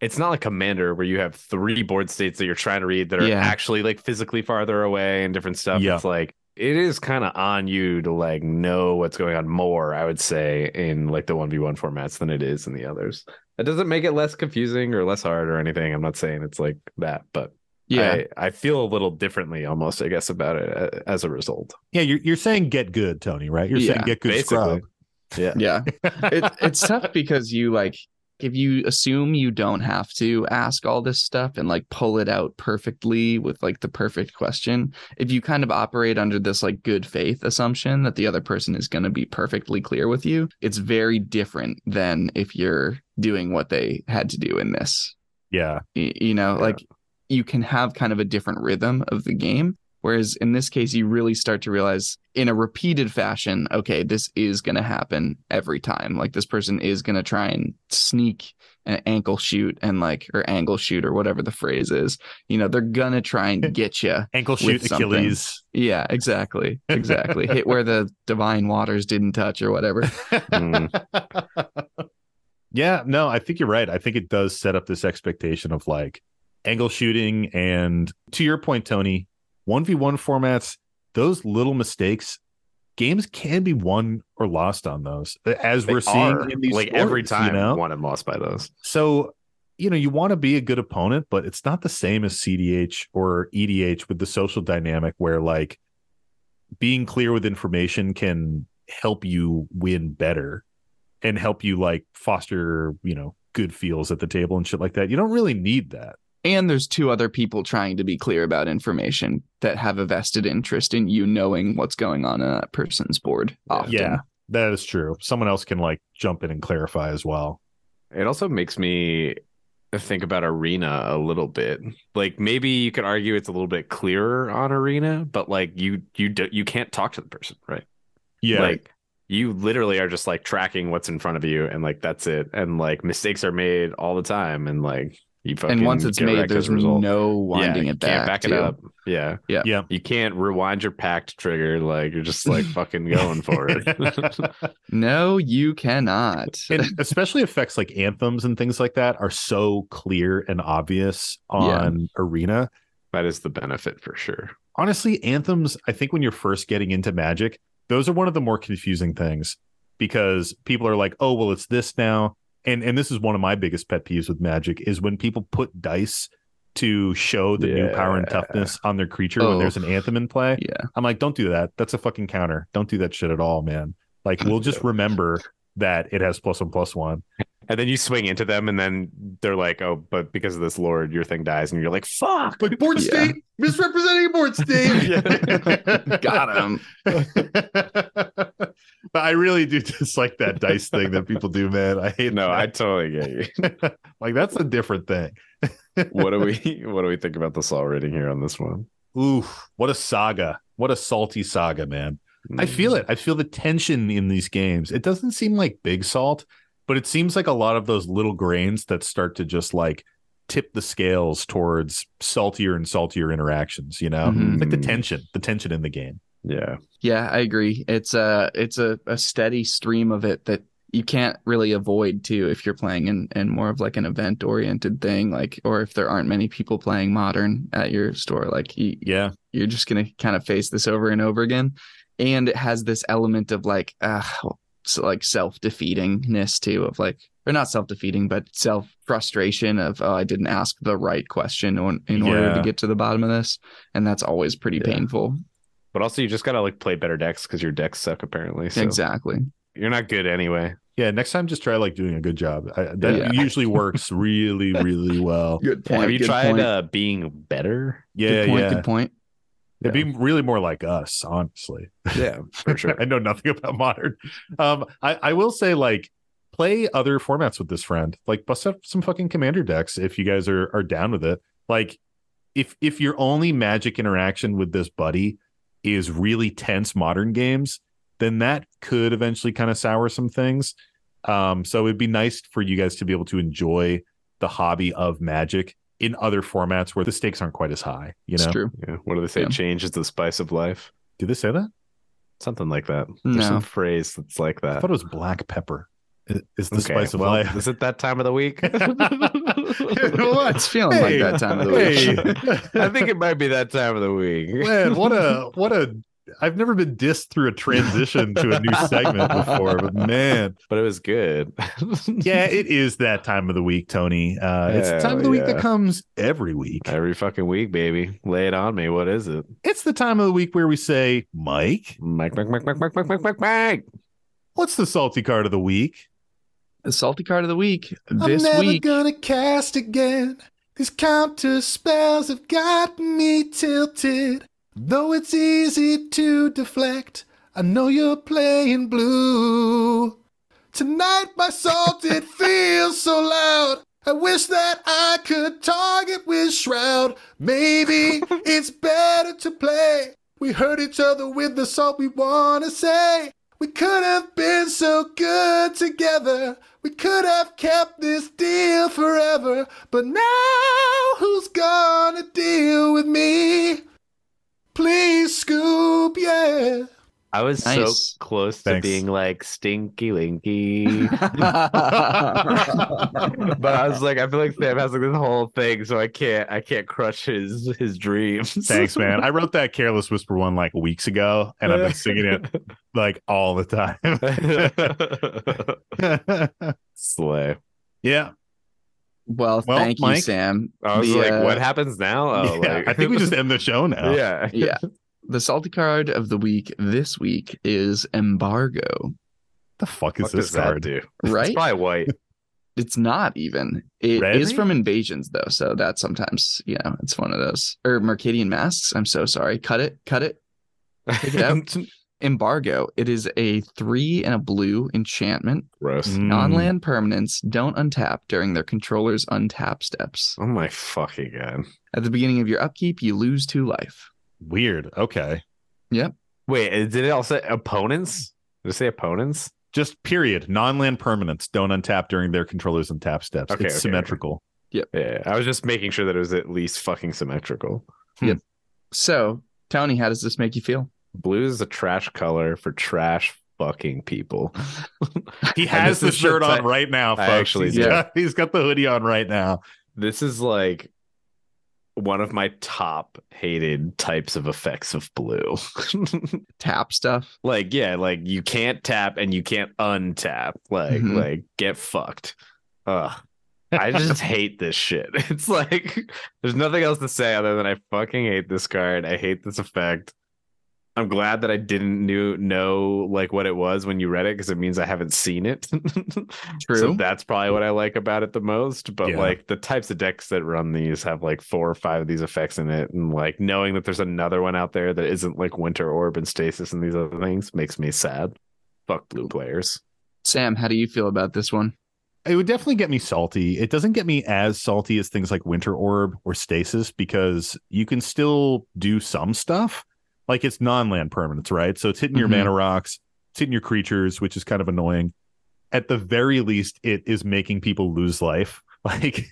it's not like commander where you have three board states that you're trying to read that are Yeah. actually like physically farther away and different stuff. Yeah. It's like it is kind of on you to like know what's going on more, I would say, in like the 1v1 formats than it is in the others. That doesn't make it less confusing or less hard or anything. I'm not saying it's like that, but Yeah. I, I feel a little differently almost, I guess, about it uh, as a result. Yeah, you're you're saying get good, Tony, right? You're saying get good basically. scrub. Yeah. yeah. It, it's tough because you like if you assume you don't have to ask all this stuff and like pull it out perfectly with like the perfect question, if you kind of operate under this like good faith assumption that the other person is going to be perfectly clear with you, it's very different than if you're doing what they had to do in this. yeah. Y- You know, Yeah. like you can have kind of a different rhythm of the game. Whereas in this case, you really start to realize in a repeated fashion, okay, this is going to happen every time. Like this person is going to try and sneak an ankle shoot and like, or angle shoot or whatever the phrase is. You know, they're going to try and get you. Ankle shoot something. Achilles. Yeah, exactly. Exactly. Hit where the divine waters didn't touch or whatever. Mm. yeah, no, I think you're right. I think it does set up this expectation of like angle shooting and to your point, Tony, 1v1 formats, those little mistakes, games can be won or lost on those. As They we're seeing are, in these like every time you know? won and lost by those. So, you know, you want to be a good opponent, but it's not the same as cEDH or EDH with the social dynamic where like being clear with information can help you win better and help you like foster, you know, good feels at the table and shit like that. You don't really need that. And there's two other people trying to be clear about information that have a vested interest in you knowing what's going on in that person's board. Often. Yeah, that is true. Someone else can like jump in and clarify as well. It also makes me think about arena a little bit. Like maybe you could argue it's a little bit clearer on arena, but like you you do, you can't talk to the person, right? Yeah. Like you literally are just like tracking what's in front of you and like that's it. And like mistakes are made all the time and like you fucking And once it's made, wrecked as there's a result. no yeah, winding you it can't back. back it up. Yeah. Yeah. Yeah. You can't rewind your Pact trigger. Like you're just like fucking going for it. No, you cannot. and especially effects like anthems and things like that are so clear and obvious on arena that is the benefit for sure. honestly anthems i think when you're first getting into magic those are one of the more confusing things because people are like oh well it's this now and and this is one of my biggest pet peeves with magic is when people put dice to show the new power and toughness on their creature when Oh. there's an oh, anthem in play yeah. i'm like don't do that that's a fucking counter don't do that shit at all man like we'll just remember that it has plus one plus one And then you swing into them, and then they're like, "Oh, but because of this lord, your thing dies," and you're like, "Fuck!" like board Yeah. state misrepresenting board state Got him. but I really do dislike that dice thing that people do, man. I hate No, I totally get you. like that's a different thing. what do we What do we think about the Saul rating here on this one? Ooh, what a saga. What a salty saga, man. I mm. feel it. I feel the tension in these games. It doesn't seem like big salt, but it seems like a lot of those little grains that start to just like tip the scales towards saltier and saltier interactions, you know? It's like the mm. tension, the tension in the game. Yeah, Yeah, I agree. It's a it's a, a steady stream of it that you can't really avoid too if you're playing in, in more of like an event oriented thing, like or if there aren't many people playing modern at your store, like you, Yeah. you're just gonna kind of face this over and over again. And it has this element of like uh so like self defeatingness too, of like, or not self defeating, but self frustration of oh, I didn't ask the right question in, in order to get to the bottom of this, and that's always pretty Yeah. painful. But also, you just gotta like play better decks because your decks suck apparently. So Exactly. you're not good anyway. Yeah, next time just try like doing a good job. I, that Yeah. usually works really, really well. Good point. Have you tried uh, being better? Yeah, good point. yeah. Good point. It'd be really more like us, honestly. Yeah, for sure. I know nothing about modern. Um, I, I will say like play other formats with this friend. Like bust up some fucking commander decks if you guys are are down with it. Like if if your only magic interaction with this buddy is really tense modern games, then that could eventually kind of sour some things. Um, so it'd be nice for you guys to be able to enjoy the hobby of magic in other formats where the stakes aren't quite as high. You It's know, true. Yeah. What do they say? Yeah. Change is the spice of life. do they say that? Something like that. There's some phrase that's like that. I that. thought it was black pepper. Is is the Okay, spice of well, life? Is it that time of the week? What? It's feeling like that time of the week. Hey. I think it might be that time of the week. Man, what a what a I've never been dissed through a transition to a new segment before, but man, but it was good. yeah, it is that time of the week, Tony. Uh, it's the time of the Hell week that comes every week. Every fucking week, baby. Lay it on me. What is it? It's the time of the week where we say, Mike, Mike, Mike, Mike, Mike, Mike, Mike, Mike, Mike, Mike. what's the salty card of the week? The salty card of the week I'm this never week. gonna cast again. These counter spells have got me tilted. Though it's easy to deflect, I know you're playing blue. Tonight my salt it feels so loud. I wish that I could target with Shroud. Maybe it's better to play. We hurt each other with the salt we wanna say. We could have been so good together. We could have kept this deal forever. But now who's gonna deal with me? Please, Scoop, yeah. I was Nice. so close Thanks. to being like stinky linky. but I was like, I feel like Sam has like this whole thing, so I can't I can't crush his his dreams. Thanks, man. I wrote that Careless Whisper one like weeks ago, and I've been singing it like all the time. Slay. yeah. well, Well, thank you, Sam. I was The, like, uh, what happens now? Oh, Yeah, like I think we just end the show now. yeah. yeah. The salty card of the week this week is embargo, The fuck is What this does that card? do? It's right? probably white. It's not even. It is Really? from invasions though, so that sometimes, you know, it's one of those. Or Mercadian Masques. I'm so sorry. Cut it. Cut it. Take it out. Embargo. It is a three and a blue enchantment. Gross. Mm. Non-land permanents don't untap during their controller's untap steps. Oh my fucking god. At the beginning of your upkeep, you lose two life. Weird. Okay. Yep. Wait, did it also say opponents? Did it say opponents? Just period. Non-land permanents don't untap during their controllers and tap steps. Okay, it's okay, symmetrical. Yeah, I was just making sure that it was at least fucking symmetrical. Hmm. Yep. So, Tony, how does this make you feel? Blue is a trash color for trash fucking people. He has the is the shirt on right now, I folks. actually he's, do. got, he's got the hoodie on right now. This is like one of my top hated types of effects of blue. Tap stuff. like, yeah, like you can't tap and you can't untap. Like, Mhm. like get fucked. Ugh. I just hate this shit. It's like there's nothing else to say other than I fucking hate this card. I hate this effect. I'm glad that I didn't knew know like what it was when you read it because it means I haven't seen it. So True. that's probably what I like about it the most. But Yeah. like the types of decks that run these have like four or five of these effects in it, and like knowing that there's another one out there that isn't like Winter Orb and Stasis and these other things makes me sad. Fuck blue players. Sam, how do you feel about this one? It would definitely get me salty. It doesn't get me as salty as things like Winter Orb or Stasis because you can still do some stuff. Like it's non-land permanents, right? So it's hitting your Mhm. mana rocks, it's hitting your creatures, which is kind of annoying. At the very least, it is making people lose life. Like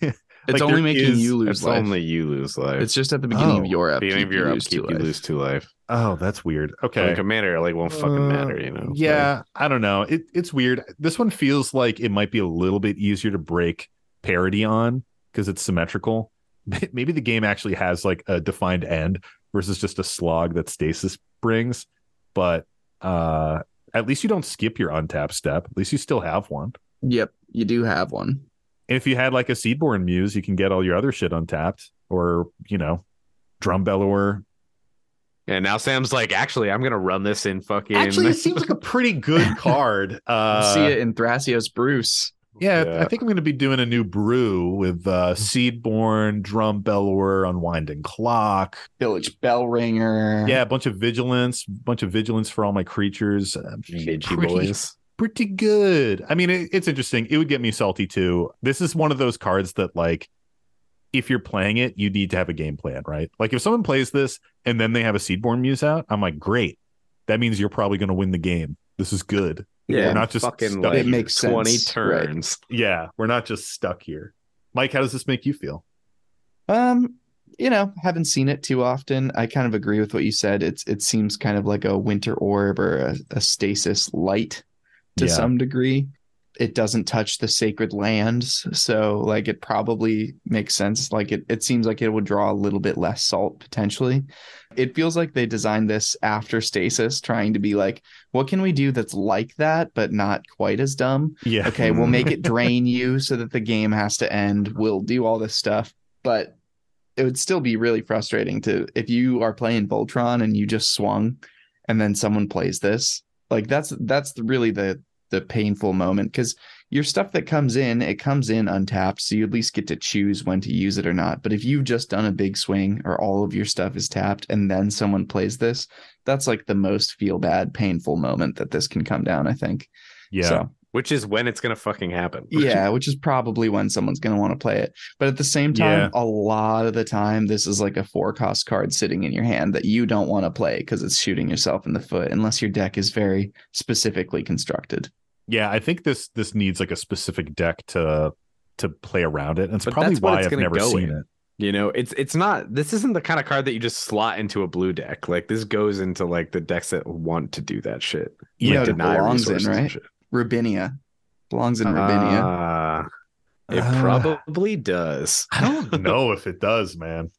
It's Like, only making is- you lose It's life. only you lose life. It's just at the beginning Oh, of your upkeep. beginning of your you lose upkeep, two you lose two life. oh, that's weird. Okay. Okay. commander like won't fucking Uh, matter, you know. Yeah, I don't know. It, it's weird. This one feels like it might be a little bit easier to break parity on because it's symmetrical. Maybe the game actually has like a defined end versus just a slog that stasis brings. But uh at least you don't skip your untap step. At least you still have one. Yep. You do have one. And if you had like a Seedborn Muse, you can get all your other shit untapped, or you know, Drum Bellower. And now Sam's like, actually, I'm gonna run this in fucking. Actually, it seems like a pretty good card. Uh, see it in Thrasios Bruse. Yeah, Yeah. I think I'm going to be doing a new brew with uh, Seedborn, Drum Bellower, Unwinding Clock. Village Bell Ringer. Yeah, a bunch of Vigilance, a bunch of Vigilance for all my creatures. Uh, Midgy pretty, boys. pretty good. I mean, it, it's interesting. It would get me salty too. This is one of those cards that, like, if you're playing it, you need to have a game plan, right? Like, if someone plays this and then they have a Seedborn Muse out, I'm like, great. That means you're probably going to win the game. This is good. Yeah, We're not just fucking stuck like here. It makes sense, twenty right. turns. Yeah, we're not just stuck here. Mike, how does this make you feel? Um, you know, haven't seen it too often. I kind of agree with what you said. It's it seems kind of like a winter orb or a, a stasis light to Yeah. some degree. It doesn't touch the sacred lands, so like it probably makes sense. Like it, it seems like it would draw a little bit less salt potentially. It feels like they designed this after stasis, trying to be like, what can we do that's like that, but not quite as dumb? Yeah. okay, we'll make it drain you so that the game has to end. We'll do all this stuff, but it would still be really frustrating to if you are playing Voltron and you just swung and then someone plays this. Like that's that's really the the painful moment because your stuff that comes in, it comes in untapped, so you at least get to choose when to use it or not. But if you've just done a big swing or all of your stuff is tapped and then someone plays this, that's like the most feel bad, painful moment that this can come down, I think. Yeah. So Which is when it's gonna fucking happen. yeah, which is probably when someone's going to want to play it. But at the same time, Yeah. a lot of the time, this is like a four cost card sitting in your hand that you don't want to play because it's shooting yourself in the foot unless your deck is very specifically constructed. Yeah, I think this this needs like a specific deck to to play around it. And it's But probably why it's I've never seen in. it. You know, it's it's not. This isn't the kind of card that you just slot into a blue deck. Like this goes into like the decks that want to do that shit. Yeah, know Like, it deny belongs in, resources and right? Shit. Rubinia belongs in Rubinia. Ah, it Ah. probably does. I don't know if it does, man.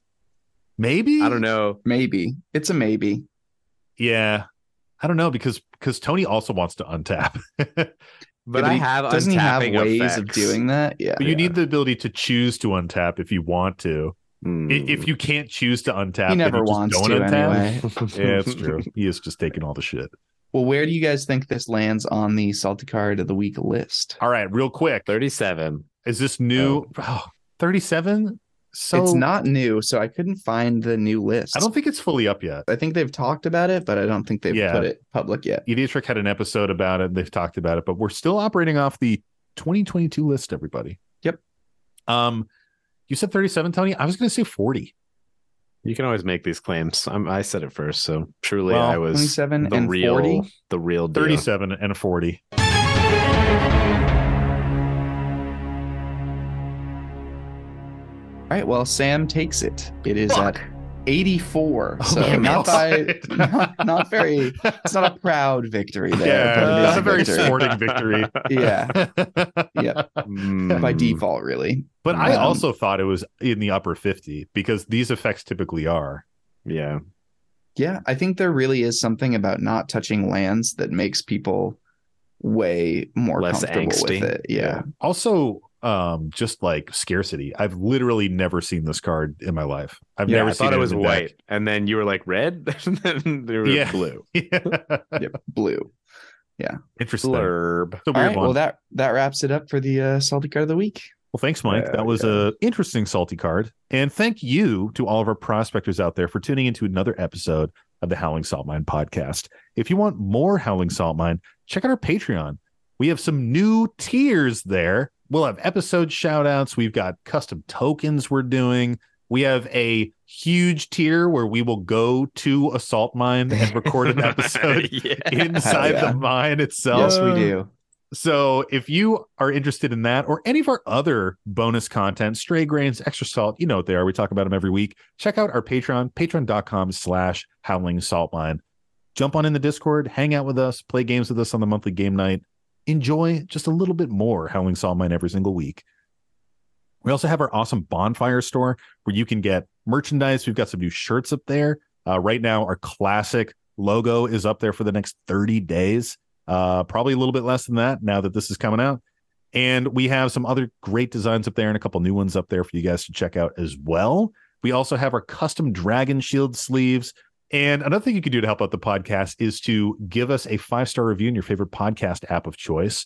Maybe I don't know. maybe it's a maybe. Yeah, I don't know because because Tony also wants to untap. But Yeah, I he- have doesn't he have untapping ways of doing that? Yeah. But you need the ability to choose to untap if you want to. I- Hmm. If you can't choose to untap, He never wants don't to untap. anyway. Yeah, it's true. He is just taking all the shit. Well, where do you guys think this lands on the salty card of the week list? All right, real quick. 37. Is this new? Oh, 37? So it's not new, so I couldn't find the new list. I don't think it's fully up yet. I think they've talked about it, but I don't think they've Yeah. put it public yet. EDHREC had an episode about it. They've talked about it, but we're still operating off the 2022 list, everybody. Yep. Um, you said 37, Tony. I was going to say 40. You can always make these claims. I'm, I said it first, so truly Well, I was 27 the and real, 40? the real deal. 37 and 40. All right, well, Sam takes it. It is Fuck. at 84. Oh So not by not, not very it's not a proud victory there. Yeah, but it is not a very victory. sporting victory. Yeah, yeah. Mm. By default, really. But I Um, also thought it was in the upper 50 because these effects typically are. Yeah. Yeah, I think there really is something about not touching lands that makes people way more Less comfortable angsty. with it. Yeah. Also, um, just like scarcity. I've literally never seen this card in my life. I've Yeah, never I seen thought it was in the deck. white, and then you were like red, and then they were Yeah. blue. Yeah. Yep. Blue. Yeah interesting. Blurb. It's a weird right. one. Well, that that wraps it up for the uh, salty card of the week. Well, thanks, Mike. Yeah, that was yeah. a interesting salty card. And thank you to all of our prospectors out there for tuning into another episode of the Howling Salt Mine podcast. If you want more Howling Salt Mine, check out our Patreon. We have some new tiers there. We'll have episode shout outs. We've got custom tokens we're doing. We have a huge tier where we will go to a salt mine and record an episode yeah. inside yeah. the mine itself. yes, we do. So if you are interested in that or any of our other bonus content, stray grains, extra salt, you know what they are. We talk about them every week. Check out our Patreon, patreon.com slash howling salt mine. Jump on in the Discord, hang out with us, play games with us on the monthly game night. Enjoy just a little bit more howling salt mine every single week. We also have our awesome bonfire store where you can get merchandise. We've got some new shirts up there. Uh, right now, our classic logo is up there for the next 30 days uh probably a little bit less than that now that this is coming out And we have some other great designs up there and a couple new ones up there for you guys to check out as well. We also have our custom Dragon Shield sleeves. And another thing you can do to help out the podcast is to give us a five star review in your favorite podcast app of choice.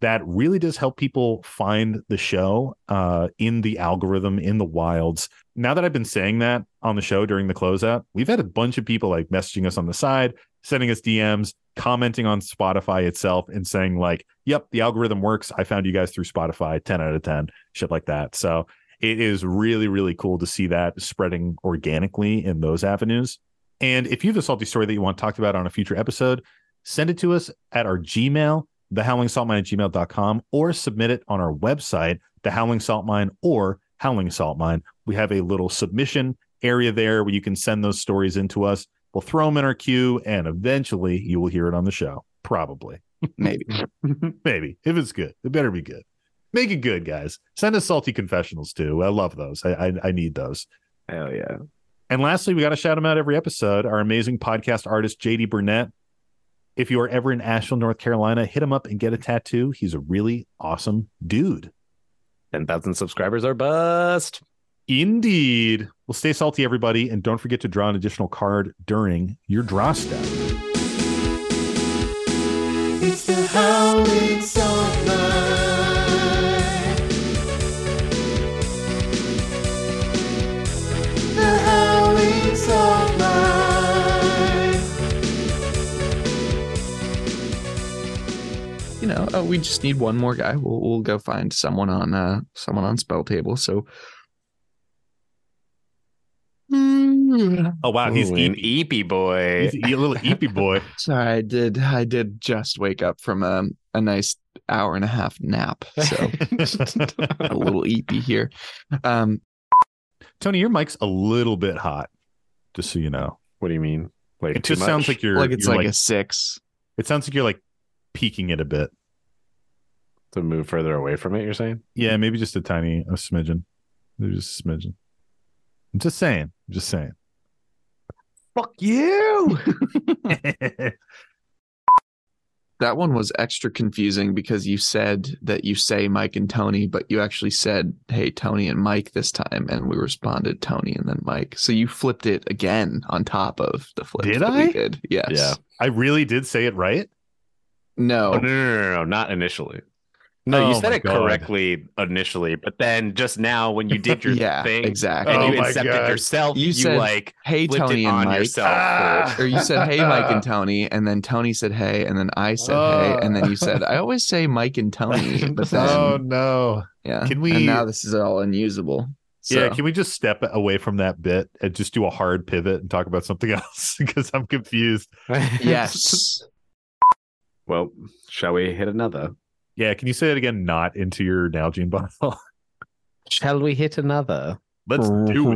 That really does help people find the show uh, in the algorithm, in the wilds. Now that I've been saying that on the show during the closeout, we've had a bunch of people like messaging us on the side, sending us DMs, commenting on Spotify itself, and saying, like, yep, the algorithm works. I found you guys through Spotify, 10 out of 10, shit like that. So it is really, really cool to see that spreading organically in those avenues. And if you have a salty story that you want talked about on a future episode, send it to us at our Gmail, thehowlingsaltmine at gmail.com, or submit it on our website, the Howling Salt Mine or Howling Salt Mine. We have a little submission area there where you can send those stories into us. We'll throw them in our queue, and eventually you will hear it on the show. Probably. Maybe. Maybe. If it's good, it better be good. Make it good, guys. Send us salty confessionals too. I love those. I I, I need those. Hell yeah. And lastly, we got to shout him out every episode. Our amazing podcast artist, JD Burnett. If you are ever in Asheville, North Carolina, hit him up and get a tattoo. He's a really awesome dude. 10,000 subscribers are bust. Indeed. Well, stay salty, everybody. And don't forget to draw an additional card during your draw step. It's the Howling know, uh, we just need one more guy. We'll we'll go find someone on uh someone on SpellTable. So Oh, wow. He's an eepy. eepy boy. He's a little eepy boy. sorry, I did I did just wake up from a a nice hour and a half nap. So a little eepy here. Um Tony, your mic's a little bit hot, just so you know. what do you mean? Like It just sounds like you're like it's you're like, a six. it sounds like you're like peaking it a bit. To move further away from it. You're saying? Yeah, maybe just a tiny a smidgen. Maybe just a smidgen. I'm just saying. I'm just saying. Fuck you. That one was extra confusing because you said that you say Mike and Tony, but you actually said, "Hey, Tony and Mike" this time, and we responded Tony and then Mike. So you flipped it again on top of the flip. Did I? We did. Yes. Yeah. I really did say it right. No. Oh, no, no, no, no, not initially. No, you Oh said it God. correctly initially, but then just now when you did your Yeah, thing exactly. and Oh you accepted God. yourself, You you, said, like Hey, Tony it and on Mike. yourself. Ah. Or you said, "Hey, Mike and Tony," and then Tony said, "Hey," and then I said, "Hey," and then you said, "I always say Mike and Tony," but then oh no. yeah. Can we- And now this is all unusable. So, Yeah, can we just step away from that bit and just do a hard pivot and talk about something else? because I'm confused. yes. well, shall we hit another? Yeah, can you say it again? Not into your Nalgene bottle. Shall we hit another? Let's do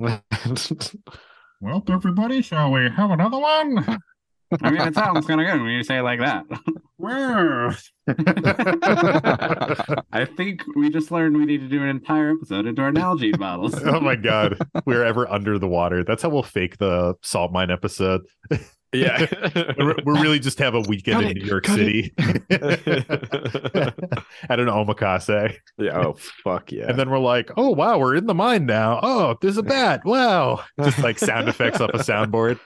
it. Well, everybody, shall we have another one? I mean, it sounds kind of good when you say it like that. Well, I think we just learned we need to do an entire episode into our Nalgene bottles. oh my god, we're ever under the water. That's how we'll fake the salt mine episode. Yeah. We're, we're really just have a weekend Cut in it, New York City at an omakase, yeah. Oh fuck yeah. and then we're like, "Oh wow, we're in the mine now. Oh, there's a bat. Wow!" Just like sound effects off a soundboard.